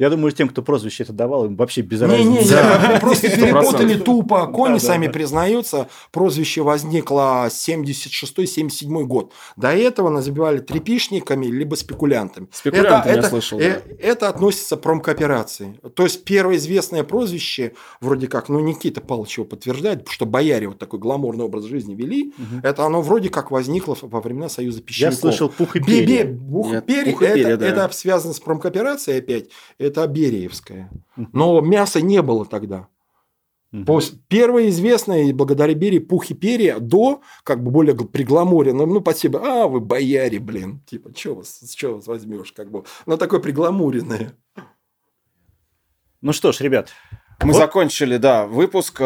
Я думаю, тем, кто прозвище это давал, им вообще без разницы. Да. просто Сто перепутали тупо. Кони Да, сами да. признаются. Прозвище возникло 76-77 год. До этого называли трепишниками либо спекулянтами. Спекулянтами я это, слышал, э, да. это относится к промкооперации. То есть первое известное прозвище, вроде как, ну Никита Павлович его подтверждает, что бояре вот такой гламурный образ жизни вели, это оно вроде как возникло во времена Союза Я пищевиков. слышал пух и Бе- перья. бе- бух- Нет, перья, пух и перья, это, да. это связано с промкооперацией опять. Это Бериевская. Но мяса не было тогда. Первое известное, и благодаря Берии, пух и перья, до, как бы более пригламуренным, ну, под себя, а, вы бояре, блин, типа, что вас, чё вас возьмешь, как бы, ну, такое пригламуренное. Ну что ж, ребят, Мы Вот. закончили, да, выпуск.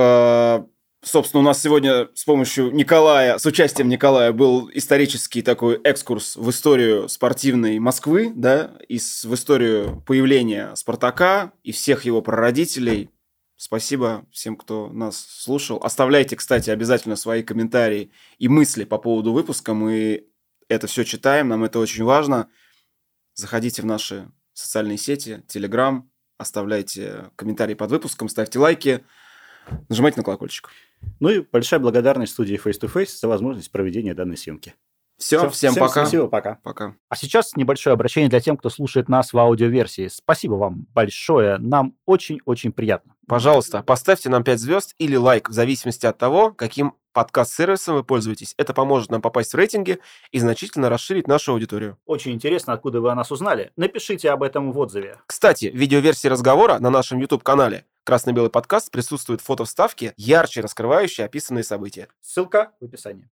Собственно, у нас сегодня с помощью Николая, с участием Николая был исторический такой экскурс в историю спортивной Москвы, да, и в историю появления Спартака и всех его прародителей. Спасибо всем, кто нас слушал. Оставляйте, кстати, обязательно свои комментарии и мысли по поводу выпуска. Мы это все читаем, нам это очень важно. Заходите в наши социальные сети, Телеграм, оставляйте комментарии под выпуском, ставьте лайки, нажимайте на колокольчик. Ну и большая благодарность студии Face to Face за возможность проведения данной съемки. Все, Всё, всем, пока. Спасибо, пока. Пока. А сейчас небольшое обращение для тех, кто слушает нас в аудиоверсии. Спасибо вам большое, нам очень-очень приятно. Пожалуйста, поставьте нам 5 звезд или лайк, в зависимости от того, каким подкаст-сервисом вы пользуетесь. Это поможет нам попасть в рейтинги и значительно расширить нашу аудиторию. Очень интересно, откуда вы о нас узнали. Напишите об этом в отзыве. Кстати, в видеоверсии разговора на нашем YouTube-канале «Красно-белый подкаст» присутствуют фото-вставки, ярче раскрывающие описанные события. Ссылка в описании.